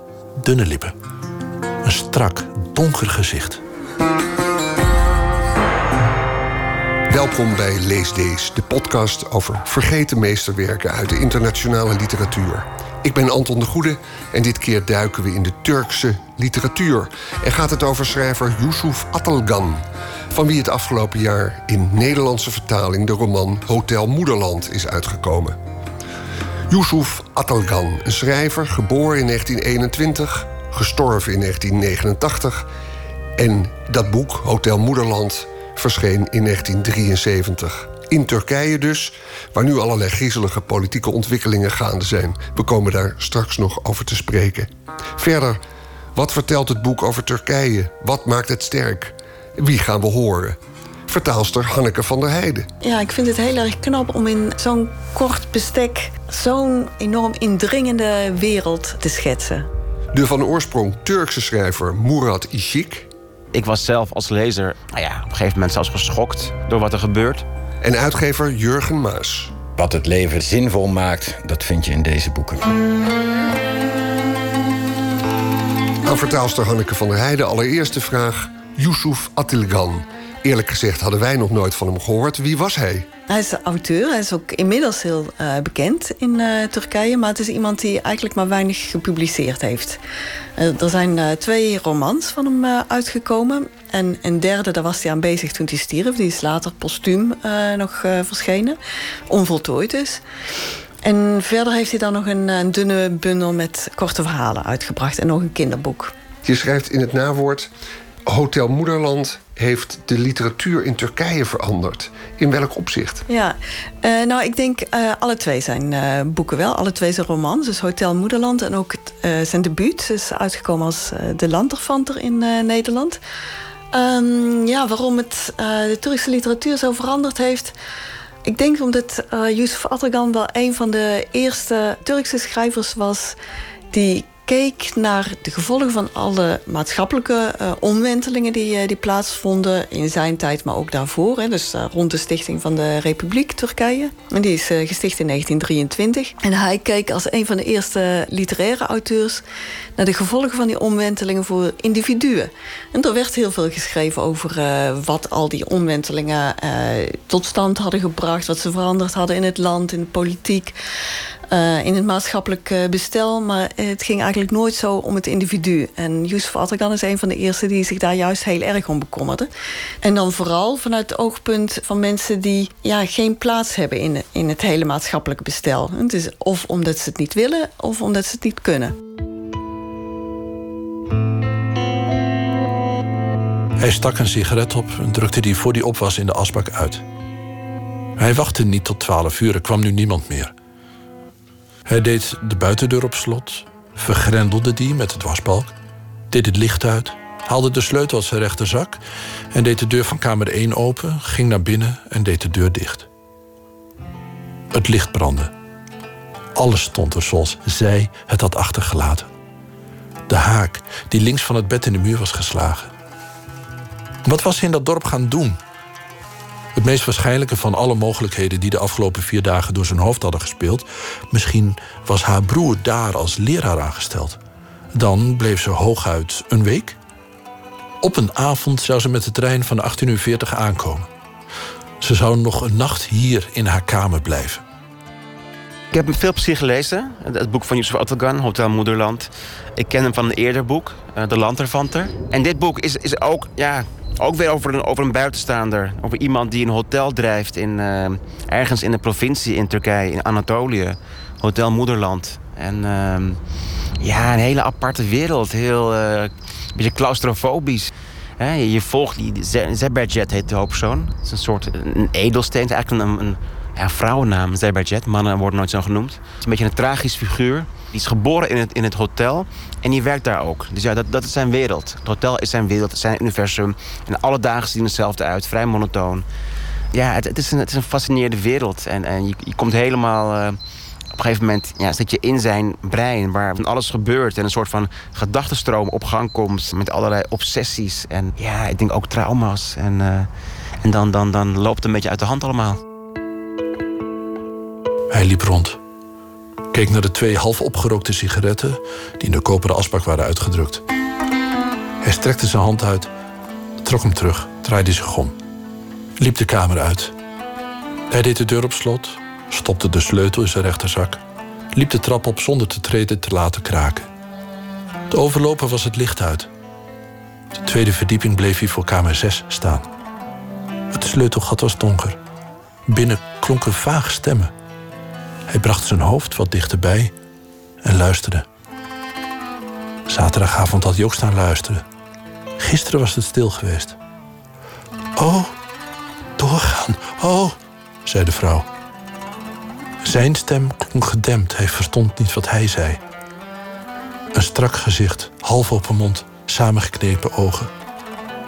dunne lippen. Een strak, donker gezicht. Welkom bij Lees Days, de podcast over vergeten meesterwerken uit de internationale literatuur. Ik ben Anton de Goede en dit keer duiken we in de Turkse literatuur. En gaat het over schrijver Yusuf Atılgan, van wie het afgelopen jaar in Nederlandse vertaling de roman Hotel Moederland is uitgekomen. Yusuf Atılgan, een schrijver, geboren in 1921, gestorven in 1989. En dat boek, Hotel Moederland, verscheen in 1973. In Turkije dus, waar nu allerlei griezelige politieke ontwikkelingen gaande zijn. We komen daar straks nog over te spreken. Verder, wat vertelt het boek over Turkije? Wat maakt het sterk? Wie gaan we horen? Vertaalster Hanneke van der Heijden. Ja, ik vind het heel erg knap om in zo'n kort bestek zo'n enorm indringende wereld te schetsen. De van oorsprong Turkse schrijver Murat Işık. Ik was zelf als lezer nou ja, op een gegeven moment zelfs geschokt door wat er gebeurt. En uitgever Jurgen Maas. Wat het leven zinvol maakt, dat vind je in deze boeken. Aan vertaalster Hanneke van der Heijden allereerste vraag. Yusuf Atılgan. Eerlijk gezegd hadden wij nog nooit van hem gehoord. Wie was hij? Hij is auteur, hij is ook inmiddels heel uh, bekend in uh, Turkije. Maar het is iemand die eigenlijk maar weinig gepubliceerd heeft. Uh, er zijn twee romans van hem uitgekomen. En een derde, daar was hij aan bezig toen hij stierf. Die is later postuum nog verschenen. Onvoltooid dus. En verder heeft hij dan nog een, een dunne bundel met korte verhalen uitgebracht. En nog een kinderboek. Je schrijft in het nawoord... Hotel Moederland heeft de literatuur in Turkije veranderd. In welk opzicht? Ja, uh, nou, ik denk uh, alle twee zijn uh, boeken wel. Alle twee zijn romans. Dus Hotel Moederland en ook zijn debuut is uitgekomen als De Lanterfanter in Nederland. Um, ja, waarom het de Turkse literatuur zo veranderd heeft. Ik denk omdat Yusuf Atılgan wel een van de eerste Turkse schrijvers was die keek naar de gevolgen van alle maatschappelijke uh, omwentelingen die, uh, die plaatsvonden in zijn tijd, maar ook daarvoor. Hè, dus uh, rond de stichting van de Republiek Turkije. En die is gesticht in 1923. En hij keek als een van de eerste literaire auteurs naar de gevolgen van die omwentelingen voor individuen. En er werd heel veel geschreven over wat al die omwentelingen tot stand hadden gebracht, wat ze veranderd hadden in het land, in de politiek. Uh, in het maatschappelijk uh, bestel. Maar het ging eigenlijk nooit zo om het individu. En Yusuf Atılgan is een van de eerste die zich daar juist heel erg om bekommerde. En dan vooral vanuit het oogpunt van mensen die ja, geen plaats hebben in, in het hele maatschappelijke bestel. Het is of omdat ze het niet willen of omdat ze het niet kunnen. Hij stak een sigaret op en drukte die voor die op was in de asbak uit. Hij wachtte niet tot twaalf uur, er kwam nu niemand meer. Hij deed de buitendeur op slot, vergrendelde die met het wasbalk, deed het licht uit, haalde de sleutel uit zijn rechterzak en deed de deur van kamer 1 open, ging naar binnen en deed de deur dicht. Het licht brandde. Alles stond er zoals zij het had achtergelaten. De haak die links van het bed in de muur was geslagen. Wat was ze in dat dorp gaan doen? Het meest waarschijnlijke van alle mogelijkheden die de afgelopen vier dagen door zijn hoofd hadden gespeeld. Misschien was haar broer daar als leraar aangesteld. Dan bleef ze hooguit een week. Op een avond zou ze met de trein van 18.40 uur aankomen. Ze zou nog een nacht hier in haar kamer blijven. Ik heb veel plezier gelezen. Het boek van Yusuf Atılgan, Hotel Moederland. Ik ken hem van een eerder boek, De Lanterfanter. En dit boek is, is ook, ja, ook weer over een, over een buitenstaander. Over iemand die een hotel drijft in, uh, ergens in de provincie in Turkije, in Anatolië. Hotel Moederland. En uh, ja, een hele aparte wereld. Heel, eh, een beetje claustrofobisch. Je, volgt die Ze- Zeberjet heet de hoofdpersoon. Het is een soort een edelsteen. Het is eigenlijk een, een ja, vrouwennaam, Zeberjet. Mannen worden nooit zo genoemd. Het is een beetje een tragisch figuur. Die is geboren in het, in het hotel en die werkt daar ook. Dus ja, dat, dat is zijn wereld. Het hotel is zijn wereld, zijn universum. En alle dagen zien hetzelfde uit, vrij monotoon. Ja, het, het, is, een, het is een fascinerende wereld. En, en je, je komt helemaal... eh, op een gegeven moment ja, zit je in zijn brein... waar van alles gebeurt en een soort van gedachtenstroom op gang komt... met allerlei obsessies en ja, ik denk ook trauma's. En, eh, en dan, dan, dan loopt het een beetje uit de hand allemaal. Hij liep rond. Keek naar de twee half opgerookte sigaretten... die in de koperen asbak waren uitgedrukt. Hij strekte zijn hand uit, trok hem terug, draaide zich om. Liep de kamer uit. Hij deed de deur op slot, stopte de sleutel in zijn rechterzak... liep de trap op zonder de treden te laten kraken. De overloper was het licht uit. De tweede verdieping bleef hij voor kamer 6 staan. Het sleutelgat was donker. Binnen klonken vaag stemmen. Hij bracht zijn hoofd wat dichterbij en luisterde. Zaterdagavond had hij ook staan luisteren. Gisteren was het stil geweest. Oh, doorgaan. Oh, zei de vrouw. Zijn stem klonk gedempt. Hij verstond niet wat hij zei. Een strak gezicht, half open mond, samengeknepen ogen.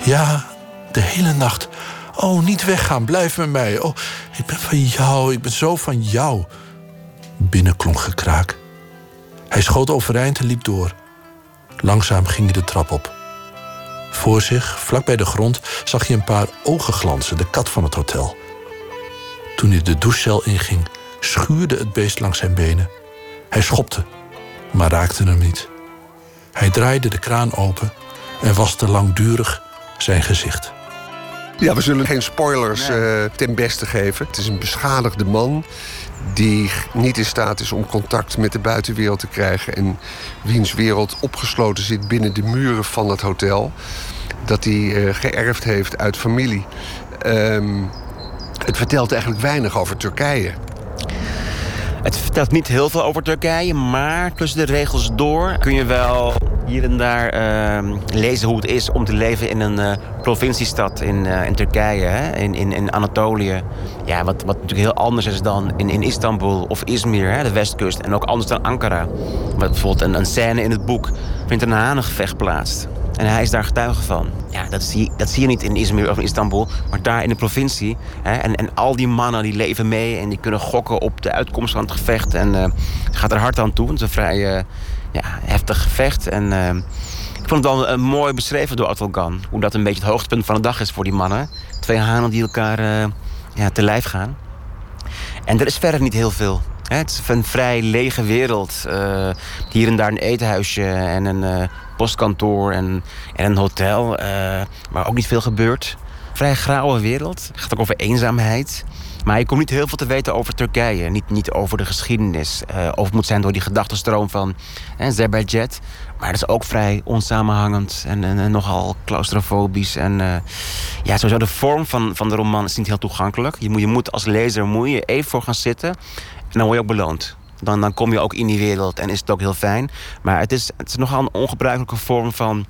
Ja, de hele nacht. Oh, niet weggaan, blijf met mij. Oh, ik ben van jou, ik ben zo van jou. Binnen klonk gekraak. Hij schoot overeind en liep door. Langzaam ging hij de trap op. Voor zich, vlak bij de grond, zag hij een paar ogen glanzen, de kat van het hotel. Toen hij de douchecel inging, schuurde het beest langs zijn benen. Hij schopte, maar raakte hem niet. Hij draaide de kraan open en waste langdurig zijn gezicht. Ja, we zullen geen spoilers eh, ten beste geven. Het is een beschadigde man die niet in staat is om contact met de buitenwereld te krijgen... en wiens wereld opgesloten zit binnen de muren van het hotel... dat hij eh, geërfd heeft uit familie. Ehm, het vertelt eigenlijk weinig over Turkije. Het vertelt niet heel veel over Turkije, maar tussen de regels door kun je wel hier en daar ehm, lezen hoe het is om te leven in een eh, provinciestad in, eh, in Turkije, hè? In, in, in Anatolië. Ja, wat, wat natuurlijk heel anders is dan in, in Istanbul of Izmir, hè, de westkust, en ook anders dan Ankara. Wat bijvoorbeeld een, een scène in het boek vindt een hanengevecht plaats. En hij is daar getuige van. Ja, dat zie, dat zie je niet in Izmir of in Istanbul, maar daar in de provincie. Hè, en, en al die mannen die leven mee en die kunnen gokken op de uitkomst van het gevecht. En eh, gaat er hard aan toe. Het is een vrij eh, ja, heftig gevecht. En eh, ik vond het wel mooi beschreven door Atolgan. Hoe dat een beetje het hoogtepunt van de dag is voor die mannen. Twee hanen die elkaar ja, te lijf gaan. En er is verder niet heel veel. Het is een vrij lege wereld. Eh, hier en daar een eethuisje en een eh, postkantoor en, en een hotel. eh, waar ook niet veel gebeurt. Vrij grauwe wereld. Het gaat ook over eenzaamheid. Maar je komt niet heel veel te weten over Turkije. Niet, niet over de geschiedenis. eh of het moet zijn door die gedachtenstroom van Zeberjet. Maar het is ook vrij onsamenhangend en, en, nogal claustrofobisch. En eh, ja, sowieso de vorm van, van de roman is niet heel toegankelijk. Je moet, je moet als lezer moet je even voor gaan zitten. En dan word je ook beloond. Dan, dan kom je ook in die wereld en is het ook heel fijn. Maar het is, het is nogal een ongebruikelijke vorm van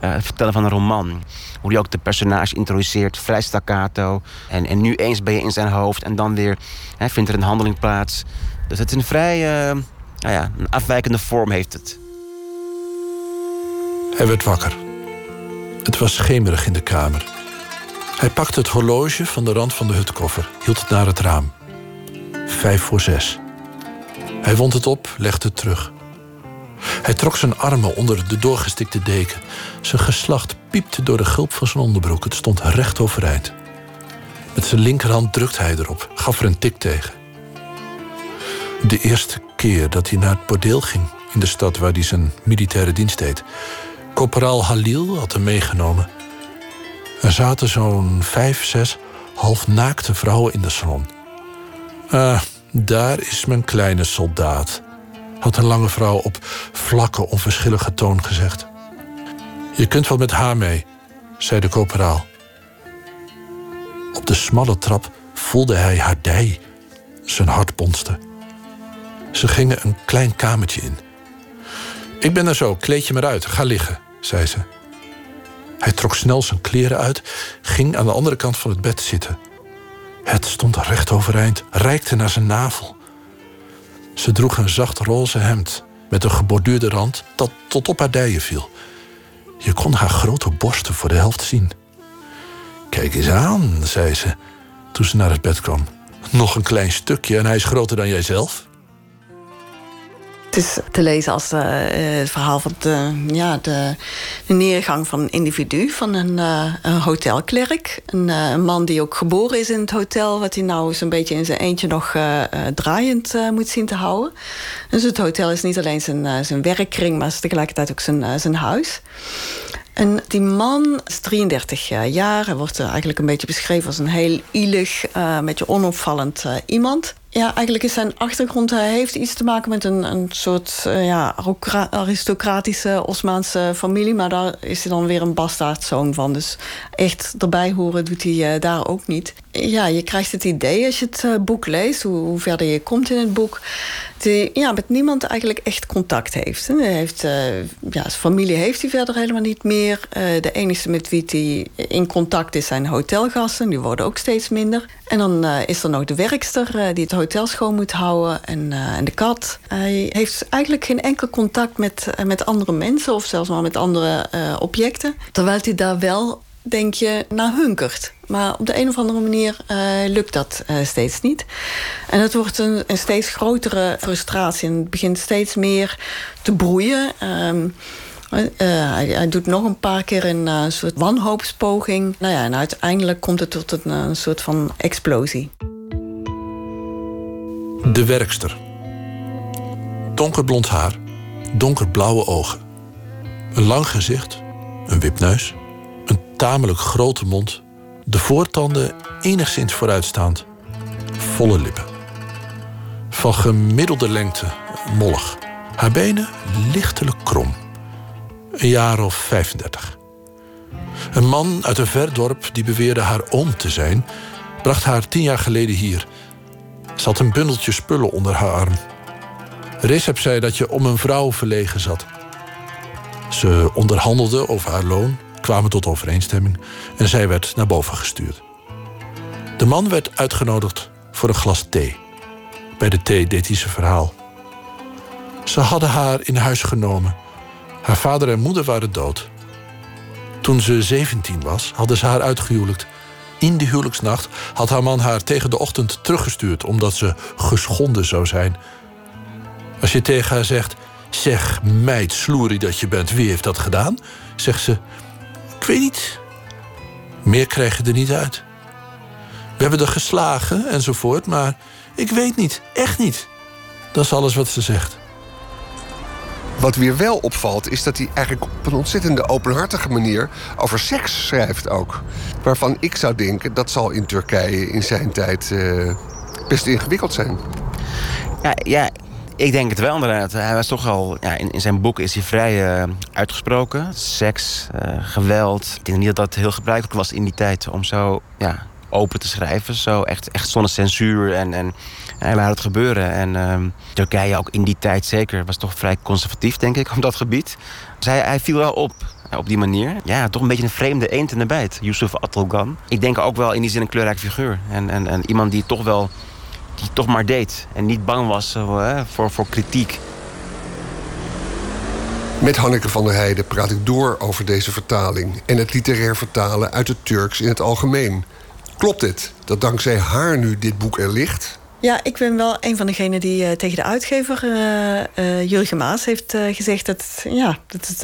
eh, vertellen van een roman. Hoe hij ook de personage introduceert, vrij staccato. En, en nu eens ben je in zijn hoofd en dan weer hè, vindt er een handeling plaats. Dus het is een vrij eh, nou ja, een afwijkende vorm heeft het. Hij werd wakker. Het was schemerig in de kamer. Hij pakte het horloge van de rand van de hutkoffer, hield het naar het raam. Vijf voor zes. Hij wond het op, legde het terug. Hij trok zijn armen onder de doorgestikte deken. Zijn geslacht piepte door de gulp van zijn onderbroek. Het stond recht overeind. Met zijn linkerhand drukte hij erop, gaf er een tik tegen. De eerste keer dat hij naar het bordeel ging in de stad waar hij zijn militaire dienst deed. Corporaal Halil had hem meegenomen. Er zaten zo'n vijf, zes half naakte vrouwen in de salon. Ah, daar is mijn kleine soldaat, had een lange vrouw op vlakke, onverschillige toon gezegd. Je kunt wel met haar mee, zei de corporaal. Op de smalle trap voelde hij haar dij. Zijn hart bonste. Ze gingen een klein kamertje in. Ik ben er zo, kleed je maar uit, ga liggen, zei ze. Hij trok snel zijn kleren uit, ging aan de andere kant van het bed zitten. Het stond recht overeind, reikte naar zijn navel. Ze droeg een zacht roze hemd met een geborduurde rand dat tot op haar dijen viel. Je kon haar grote borsten voor de helft zien. Kijk eens aan, zei ze toen ze naar het bed kwam. Nog een klein stukje en hij is groter dan jijzelf. Het is te lezen als uh, het verhaal van de, ja, de, neergang van een individu, van een, een hotelklerk. Een, een, man die ook geboren is in het hotel, wat hij nou zo'n beetje in zijn eentje nog draaiend moet zien te houden. Dus het hotel is niet alleen zijn, zijn werkkring, maar is tegelijkertijd ook zijn, zijn huis. En die man is 33 jaar. Hij wordt eigenlijk een beetje beschreven als een heel ielig, een beetje onopvallend iemand. Ja, eigenlijk is zijn achtergrond... hij heeft iets te maken met een, een soort uh, ja, aristocratische Osmaanse familie... maar daar is hij dan weer een bastaardzoon van. Dus echt erbij horen doet hij uh, daar ook niet. Ja, je krijgt het idee als je het uh, boek leest... Hoe, hoe, verder je komt in het boek... die ja, met niemand eigenlijk echt contact heeft. Hij heeft ja, zijn familie heeft hij verder helemaal niet meer. de enige met wie hij in contact is zijn hotelgasten. Die worden ook steeds minder. En dan is er nog de werkster die het hotel schoon moet houden en, uh, en de kat. Hij heeft eigenlijk geen enkel contact met, uh, met andere mensen of zelfs maar met andere uh, objecten. Terwijl hij daar wel, denk je, naar hunkert. Maar op de een of andere manier lukt dat steeds niet. En het wordt een, een, steeds grotere frustratie en het begint steeds meer te broeien. Uh, hij, doet nog een paar keer een soort wanhoopspoging. Nou ja, en uiteindelijk komt het tot een soort van explosie. De werkster. Donkerblond haar, donkerblauwe ogen. Een lang gezicht, een wipneus, een tamelijk grote mond, de voortanden enigszins vooruitstaand, volle lippen. Van gemiddelde lengte, mollig. Haar benen lichtelijk krom. Een jaar of 35. Een man uit een ver dorp die beweerde haar oom te zijn, bracht haar tien jaar geleden hier ze had een bundeltje spullen onder haar arm. Recep zei dat je om een vrouw verlegen zat. Ze onderhandelden over haar loon, kwamen tot overeenstemming en zij werd naar boven gestuurd. De man werd uitgenodigd voor een glas thee. Bij de thee deed hij zijn verhaal. Ze hadden haar in huis genomen. Haar vader en moeder waren dood. Toen ze 17 was, hadden ze haar uitgehuwelijkt in de huwelijksnacht had haar man haar tegen de ochtend teruggestuurd omdat ze geschonden zou zijn. Als je tegen haar zegt: Zeg, meid, sloerie dat je bent, wie heeft dat gedaan? Zegt ze: Ik weet niet. Meer krijg je er niet uit. We hebben er geslagen enzovoort, maar ik weet niet, echt niet. Dat is alles wat ze zegt. Wat weer wel opvalt, is dat hij eigenlijk op een ontzettende openhartige manier over seks schrijft ook. Waarvan ik zou denken, dat zal in Turkije in zijn tijd uh, best ingewikkeld zijn. Ja, ja, ik denk het wel inderdaad. Hij was toch al, ja, in, in zijn boek is hij vrij uh, uitgesproken. Seks, uh, geweld. Ik denk niet dat dat heel gebruikelijk was in die tijd om zo ja, open te schrijven. Zo echt, echt zonder censuur en, en hij laat het gebeuren. En uh, Turkije ook in die tijd zeker was toch vrij conservatief, denk ik, op dat gebied. Dus hij, viel wel op op die manier. Ja, toch een beetje een vreemde eend in de bijt. Yusuf Atılgan. Ik denk ook wel in die zin een kleurrijk figuur. En, en, en iemand die toch wel die toch maar deed. En niet bang was uh, voor, voor kritiek. Met Hanneke van der Heijden praat ik door over deze vertaling... en het literair vertalen uit het Turks in het algemeen. Klopt het dat dankzij haar nu dit boek er ligt? Ja, ik ben wel een van degenen die uh, tegen de uitgever uh, uh, Jurgen Maas heeft gezegd dat, ja, dat het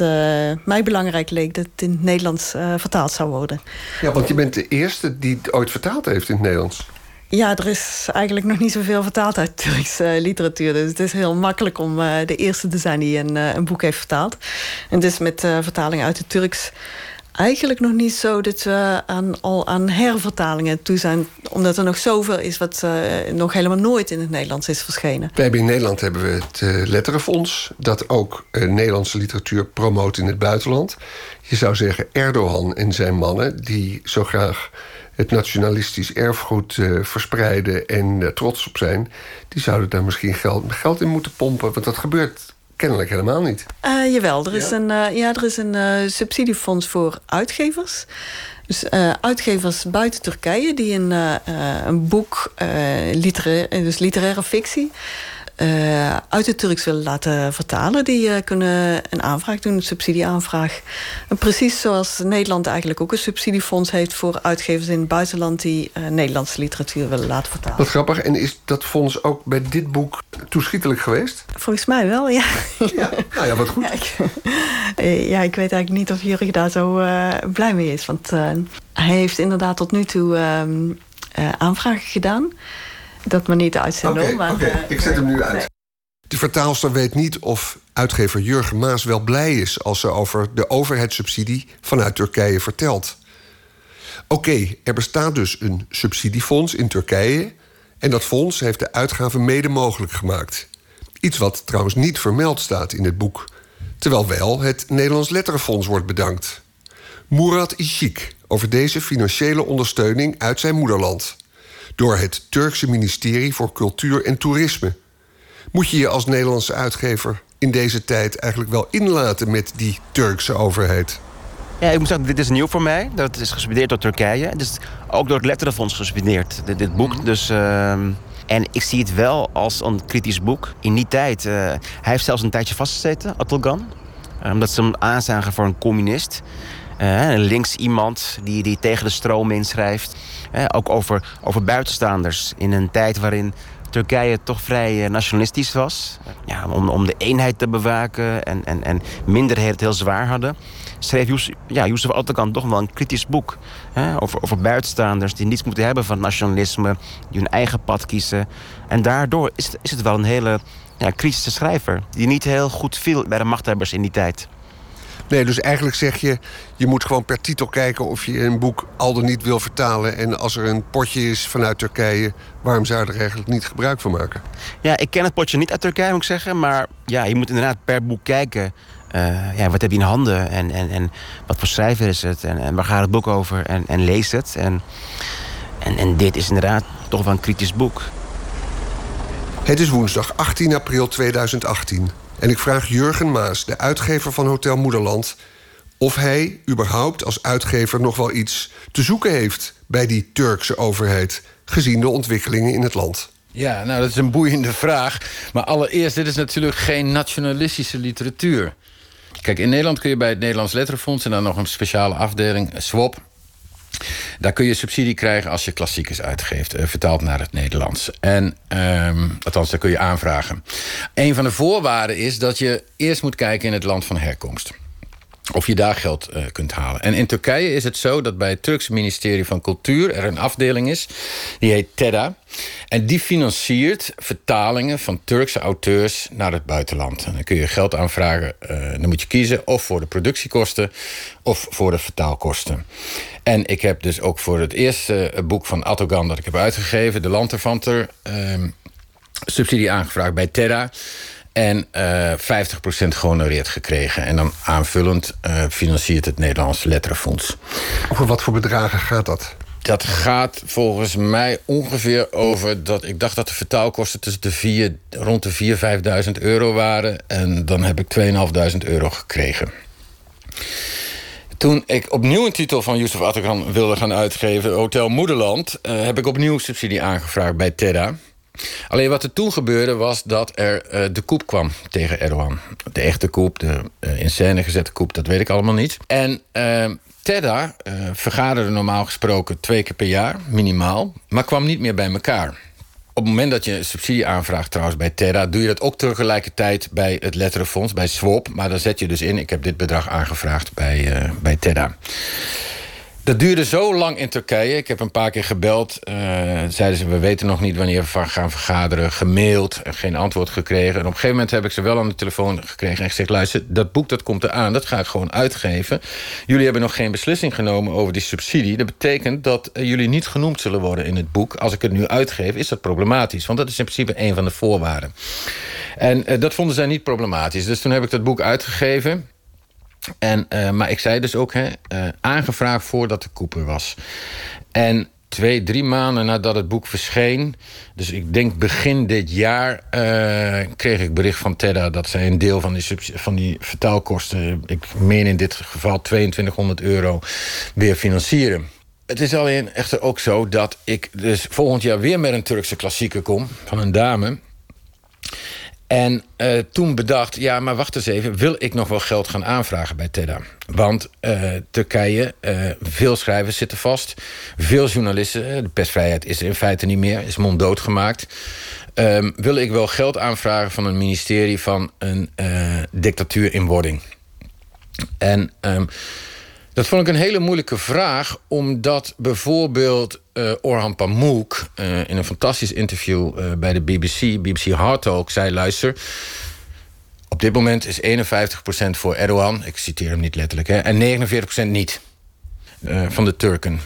mij belangrijk leek dat het in het Nederlands vertaald zou worden. Ja, want je bent de eerste die het ooit vertaald heeft in het Nederlands. Ja, er is eigenlijk nog niet zoveel vertaald uit Turkse literatuur. Dus het is heel makkelijk om de eerste te zijn die een, een boek heeft vertaald. En dus met vertaling uit het Turks eigenlijk nog niet zo dat we aan, al aan hervertalingen toe zijn. Omdat er nog zoveel is wat uh, nog helemaal nooit in het Nederlands is verschenen. Wij hebben in Nederland hebben we het uh, Letterenfonds. Dat ook uh, Nederlandse literatuur promoot in het buitenland. Je zou zeggen Erdogan en zijn mannen die zo graag het nationalistisch erfgoed verspreiden en trots op zijn... die zouden daar misschien geld, geld in moeten pompen. Want dat gebeurt kennelijk helemaal niet. Uh, jawel, er is een, uh, ja, er is een uh, subsidiefonds voor uitgevers. Dus uitgevers buiten Turkije die een, een boek, literair, dus literaire fictie uh, uit het Turks willen laten vertalen... die uh, kunnen een aanvraag doen, een subsidieaanvraag. En precies zoals Nederland eigenlijk ook een subsidiefonds heeft... voor uitgevers in het buitenland die uh, Nederlandse literatuur willen laten vertalen. Wat grappig. En is dat fonds ook bij dit boek toeschietelijk geweest? Volgens mij wel, ja. ja. Nou ja, wat goed. Ja ik, ja, ik weet eigenlijk niet of Jurgen daar zo blij mee is. Want hij heeft inderdaad tot nu toe ehm, aanvragen gedaan dat maar niet uitzenden. Oké, okay, uh, ik zet hem nu uit. De vertaalster weet niet of uitgever Jurgen Maas wel blij is... als ze over de overheidssubsidie vanuit Turkije vertelt. Oké, er bestaat dus een subsidiefonds in Turkije... en dat fonds heeft de uitgaven mede mogelijk gemaakt. Iets wat trouwens niet vermeld staat in het boek. Terwijl wel het Nederlands Letterenfonds wordt bedankt. Murat Ishik over deze financiële ondersteuning uit zijn moederland door het Turkse ministerie voor Cultuur en Toerisme. Moet je je als Nederlandse uitgever in deze tijd eigenlijk wel inlaten met die Turkse overheid? Ja, ik moet zeggen, dit is nieuw voor mij. Dat is gesubsidieerd door Turkije. Het is ook door het Letterenfonds gesubsidieerd, dit, dit boek. Mhm. Dus, uh, en ik zie het wel als een kritisch boek. In die tijd, uh, hij heeft zelfs een tijdje vastgezeten, Atulgan. Uh, omdat ze hem aanzagen voor een communist. Uh, links iemand die, die tegen de stroom inschrijft ook over, over buitenstaanders in een tijd waarin Turkije toch vrij eh, nationalistisch was. Ja, om, om de eenheid te bewaken en, en, en minderheden het heel zwaar hadden. Schreef Yusuf, ja, toch wel een kritisch boek. Hè, over, over buitenstaanders die niets moeten hebben van nationalisme. Die hun eigen pad kiezen. En daardoor is het, is het wel een hele ja, kritische schrijver. Die niet heel goed viel bij de machthebbers in die tijd. Nee, dus eigenlijk zeg je, je moet gewoon per titel kijken of je een boek al dan niet wil vertalen. En als er een potje is vanuit Turkije, waarom zou je er eigenlijk niet gebruik van maken? Ja, ik ken het potje niet uit Turkije, moet ik zeggen. Maar ja, je moet inderdaad per boek kijken. Uh, ja, wat heb je in handen en, en, en wat voor schrijver is het en, en waar gaat het boek over en, en lees het. En, en, en dit is inderdaad toch wel een kritisch boek. Het is woensdag 18 april 2018. En ik vraag Jurgen Maas, de uitgever van Hotel Moederland... of hij überhaupt als uitgever nog wel iets te zoeken heeft... bij die Turkse overheid, gezien de ontwikkelingen in het land. Ja, nou, dat is een boeiende vraag. Maar allereerst, dit is natuurlijk geen nationalistische literatuur. Kijk, in Nederland kun je bij het Nederlands Letterenfonds... en dan nog een speciale afdeling, SWOP... Daar kun je subsidie krijgen als je klassiekers uitgeeft, uh, vertaald naar het Nederlands. En, um, althans, daar kun je aanvragen. Een van de voorwaarden is dat je eerst moet kijken in het land van herkomst. Of je daar geld uh, kunt halen. En in Turkije is het zo dat bij het Turkse ministerie van Cultuur er een afdeling is. Die heet TEDA. En die financiert vertalingen van Turkse auteurs naar het buitenland. En dan kun je geld aanvragen. Uh, dan moet je kiezen of voor de productiekosten of voor de vertaalkosten. En ik heb dus ook voor het eerste boek van Attogan dat ik heb uitgegeven, De Lanterfanter, uh, subsidie aangevraagd bij TEDA. En uh, 50% gehonoreerd gekregen. En dan aanvullend uh, financiert het Nederlands Letterenfonds. Over wat voor bedragen gaat dat? Dat gaat volgens mij ongeveer over dat ik dacht dat de vertaalkosten tussen de vier, rond de 4.000, 5.000 euro waren. En dan heb ik 2.500 euro gekregen. Toen ik opnieuw een titel van Yusuf Atakan wilde gaan uitgeven, Hotel Moederland, uh, heb ik opnieuw subsidie aangevraagd bij TEDA. Alleen wat er toen gebeurde was dat er uh, de koep kwam tegen Erdogan. De echte koep, de uh, in scène gezette koep, dat weet ik allemaal niet. En TEDA vergaderde normaal gesproken twee keer per jaar, minimaal, maar kwam niet meer bij elkaar. Op het moment dat je subsidie aanvraagt trouwens bij TEDA... doe je dat ook tegelijkertijd bij het Letterenfonds, bij SWOP. Maar dan zet je dus in, ik heb dit bedrag aangevraagd bij, uh, bij TEDA. Dat duurde zo lang in Turkije. Ik heb een paar keer gebeld. Uh, zeiden ze, we weten nog niet wanneer we gaan vergaderen. Gemaild, geen antwoord gekregen. En op een gegeven moment heb ik ze wel aan de telefoon gekregen... en gezegd, luister, dat boek dat komt eraan. Dat ga ik gewoon uitgeven. Jullie hebben nog geen beslissing genomen over die subsidie. Dat betekent dat uh, jullie niet genoemd zullen worden in het boek. Als ik het nu uitgeef, is dat problematisch. Want dat is in principe een van de voorwaarden. En uh, dat vonden zij niet problematisch. Dus toen heb ik dat boek uitgegeven... En, uh, maar ik zei dus ook, hè, uh, aangevraagd voordat de koeper was. En twee, drie maanden nadat het boek verscheen... dus ik denk begin dit jaar... eh, kreeg ik bericht van Tedda dat zij een deel van die, van die vertaalkosten... ik meen in dit geval 2200 euro, weer financieren. Het is alleen echter ook zo dat ik dus volgend jaar weer met een Turkse klassieker kom... van een dame... En eh, toen bedacht, ja, maar wacht eens even... wil ik nog wel geld gaan aanvragen bij TEDA? Want eh, Turkije, eh, veel schrijvers zitten vast. Veel journalisten, de persvrijheid is er in feite niet meer... is monddood gemaakt. Ehm, wil ik wel geld aanvragen van een ministerie... van een dictatuur in wording? En ehm, dat vond ik een hele moeilijke vraag... omdat bijvoorbeeld eh, Orhan Pamuk... eh, in een fantastisch interview eh, bij de BBC... BBC Hard Talk, zei... luister, op dit moment is 51% voor Erdogan... ik citeer hem niet letterlijk, hè, en 49% niet van de Turken.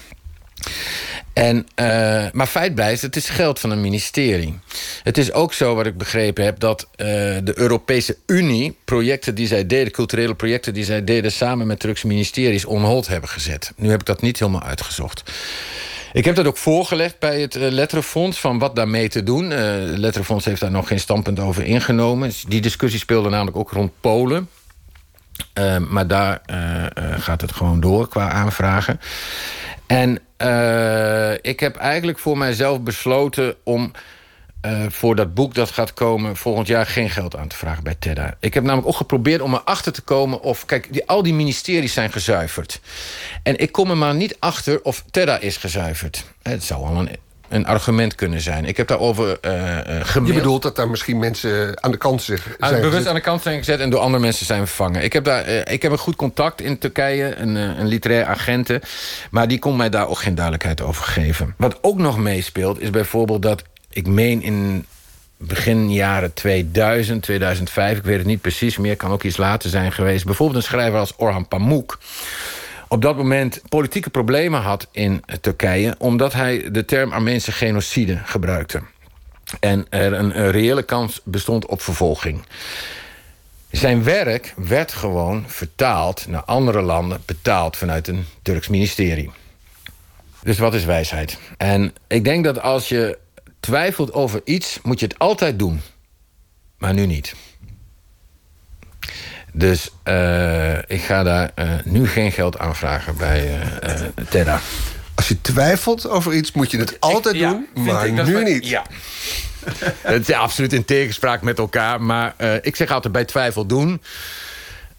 En, eh, maar feit blijft, het is geld van een ministerie. Het is ook zo, wat ik begrepen heb... dat eh, de Europese Unie projecten die zij deden... culturele projecten die zij deden... samen met Turkse ministeries on hold hebben gezet. Nu heb ik dat niet helemaal uitgezocht. Ik heb dat ook voorgelegd bij het eh, Letterenfonds... van wat daarmee te doen. Het Letterenfonds heeft daar nog geen standpunt over ingenomen. Die discussie speelde namelijk ook rond Polen... Maar daar gaat het gewoon door qua aanvragen. En uh, ik heb eigenlijk voor mijzelf besloten om uh, voor dat boek dat gaat komen volgend jaar geen geld aan te vragen bij TEDA. Ik heb namelijk ook geprobeerd om erachter te komen of... Kijk, die, al die ministeries zijn gezuiverd. En ik kom er maar niet achter of TEDA is gezuiverd. Het zou al een een argument kunnen zijn. Ik heb daarover uh, gemaild. Je bedoelt dat daar misschien mensen aan de kant zich zijn aan, Bewust aan de kant zijn gezet en door andere mensen zijn vervangen. Ik heb, daar, uh, ik heb een goed contact in Turkije, een, een literair agenten. Maar die kon mij daar ook geen duidelijkheid over geven. Wat ook nog meespeelt is bijvoorbeeld dat... ik meen in begin jaren 2000, 2005... ik weet het niet precies meer, kan ook iets later zijn geweest... bijvoorbeeld een schrijver als Orhan Pamuk op dat moment politieke problemen had in Turkije... omdat hij de term Armeense genocide gebruikte. En er een, reële kans bestond op vervolging. Zijn werk werd gewoon vertaald naar andere landen... betaald vanuit een Turks ministerie. Dus wat is wijsheid? En ik denk dat als je twijfelt over iets... moet je het altijd doen. Maar nu niet. Dus uh, ik ga daar uh, nu geen geld aanvragen bij uh, TEDA. Als je twijfelt over iets, moet je het altijd ik, doen, ja, maar nu niet. Ja. Het is absoluut in tegenspraak met elkaar. Maar ik zeg altijd bij twijfel doen.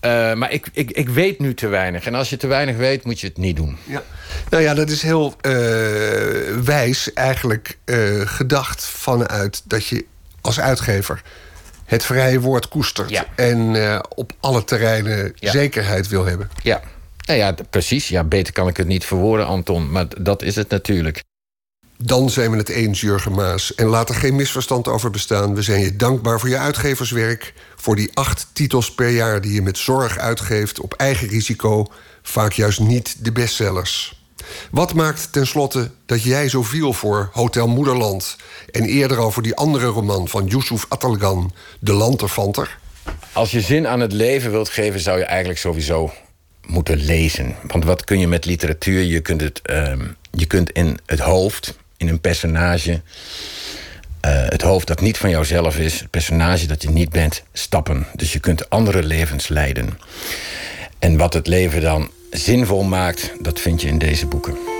maar ik, ik, ik weet nu te weinig. En als je te weinig weet, moet je het niet doen. Ja. Nou ja, dat is heel wijs eigenlijk gedacht vanuit dat je als uitgever het vrije woord koestert. Ja. En uh, op alle terreinen ja. zekerheid wil hebben. Ja. Nou ja, precies. Ja, beter kan ik het niet verwoorden, Anton. Maar dat is het natuurlijk. Dan zijn we het eens, Jurgen Maas. En laat er geen misverstand over bestaan. We zijn je dankbaar voor je uitgeverswerk. Voor die acht titels per jaar die je met zorg uitgeeft... op eigen risico. Vaak juist niet de bestsellers. Wat maakt tenslotte dat jij zo viel voor Hotel Moederland... en eerder voor die andere roman van Yusuf Atalgan, De Lanterfanter? Als je zin aan het leven wilt geven, zou je eigenlijk sowieso moeten lezen. Want wat kun je met literatuur? Je kunt, het, uh, je kunt in het hoofd, in een personage... Uh, het hoofd dat niet van jouzelf is, het personage dat je niet bent, stappen. Dus je kunt andere levens leiden. En wat het leven dan zinvol maakt, dat vind je in deze boeken.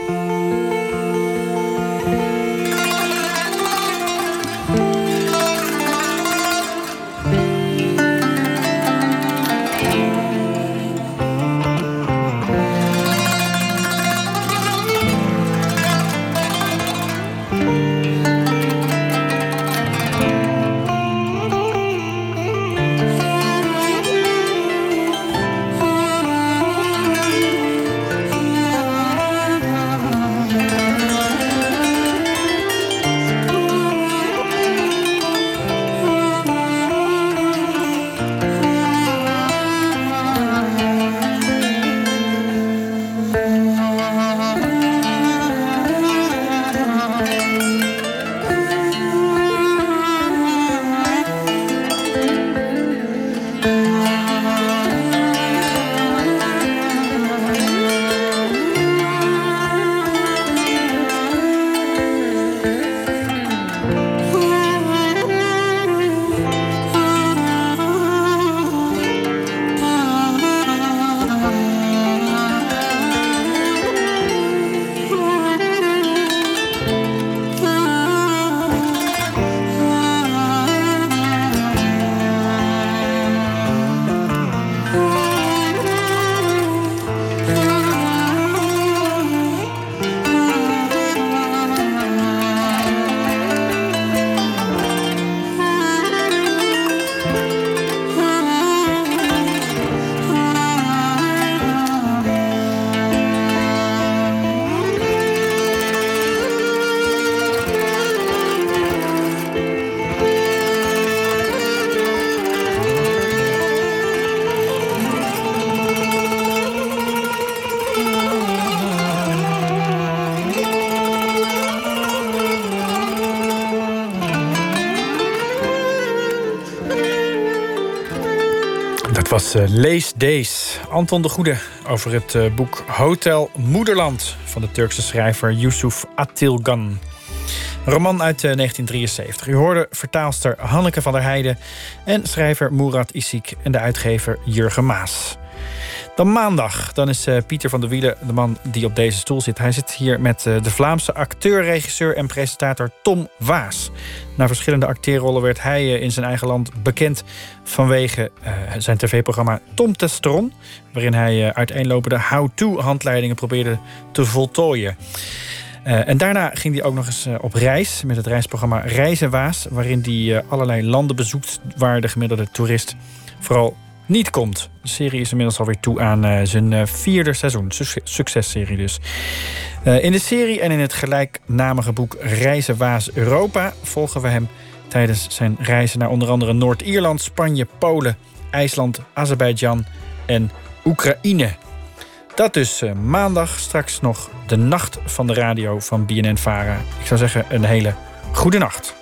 Uh, Lees Days. Anton de Goede over het uh, boek Hotel Moederland... van de Turkse schrijver Yusuf Attilgan. Een roman uit uh, 1973. U hoorde vertaalster Hanneke van der Heijden... en schrijver Murat Isik en de uitgever Jurgen Maas. Dan maandag, dan is uh, Pieter van der Wielen de man die op deze stoel zit. Hij zit hier met uh, de Vlaamse acteur, regisseur en presentator Tom Waas. Na verschillende acteerrollen werd hij uh, in zijn eigen land bekend... vanwege zijn tv-programma Tom Testron... waarin hij uiteenlopende how-to-handleidingen probeerde te voltooien. en daarna ging hij ook nog eens op reis met het reisprogramma Reizen Waas... waarin hij allerlei landen bezoekt waar de gemiddelde toerist vooral niet komt. De serie is inmiddels alweer toe aan uh, zijn uh, vierde seizoen. Successerie dus. Uh, in de serie en in het gelijknamige boek Reizen Waas Europa... volgen we hem tijdens zijn reizen naar onder andere Noord-Ierland... Spanje, Polen, IJsland, Azerbeidzjan en Oekraïne. Dat dus maandag. Straks nog de nacht van de radio van BNN-Vara. Ik zou zeggen een hele goede nacht.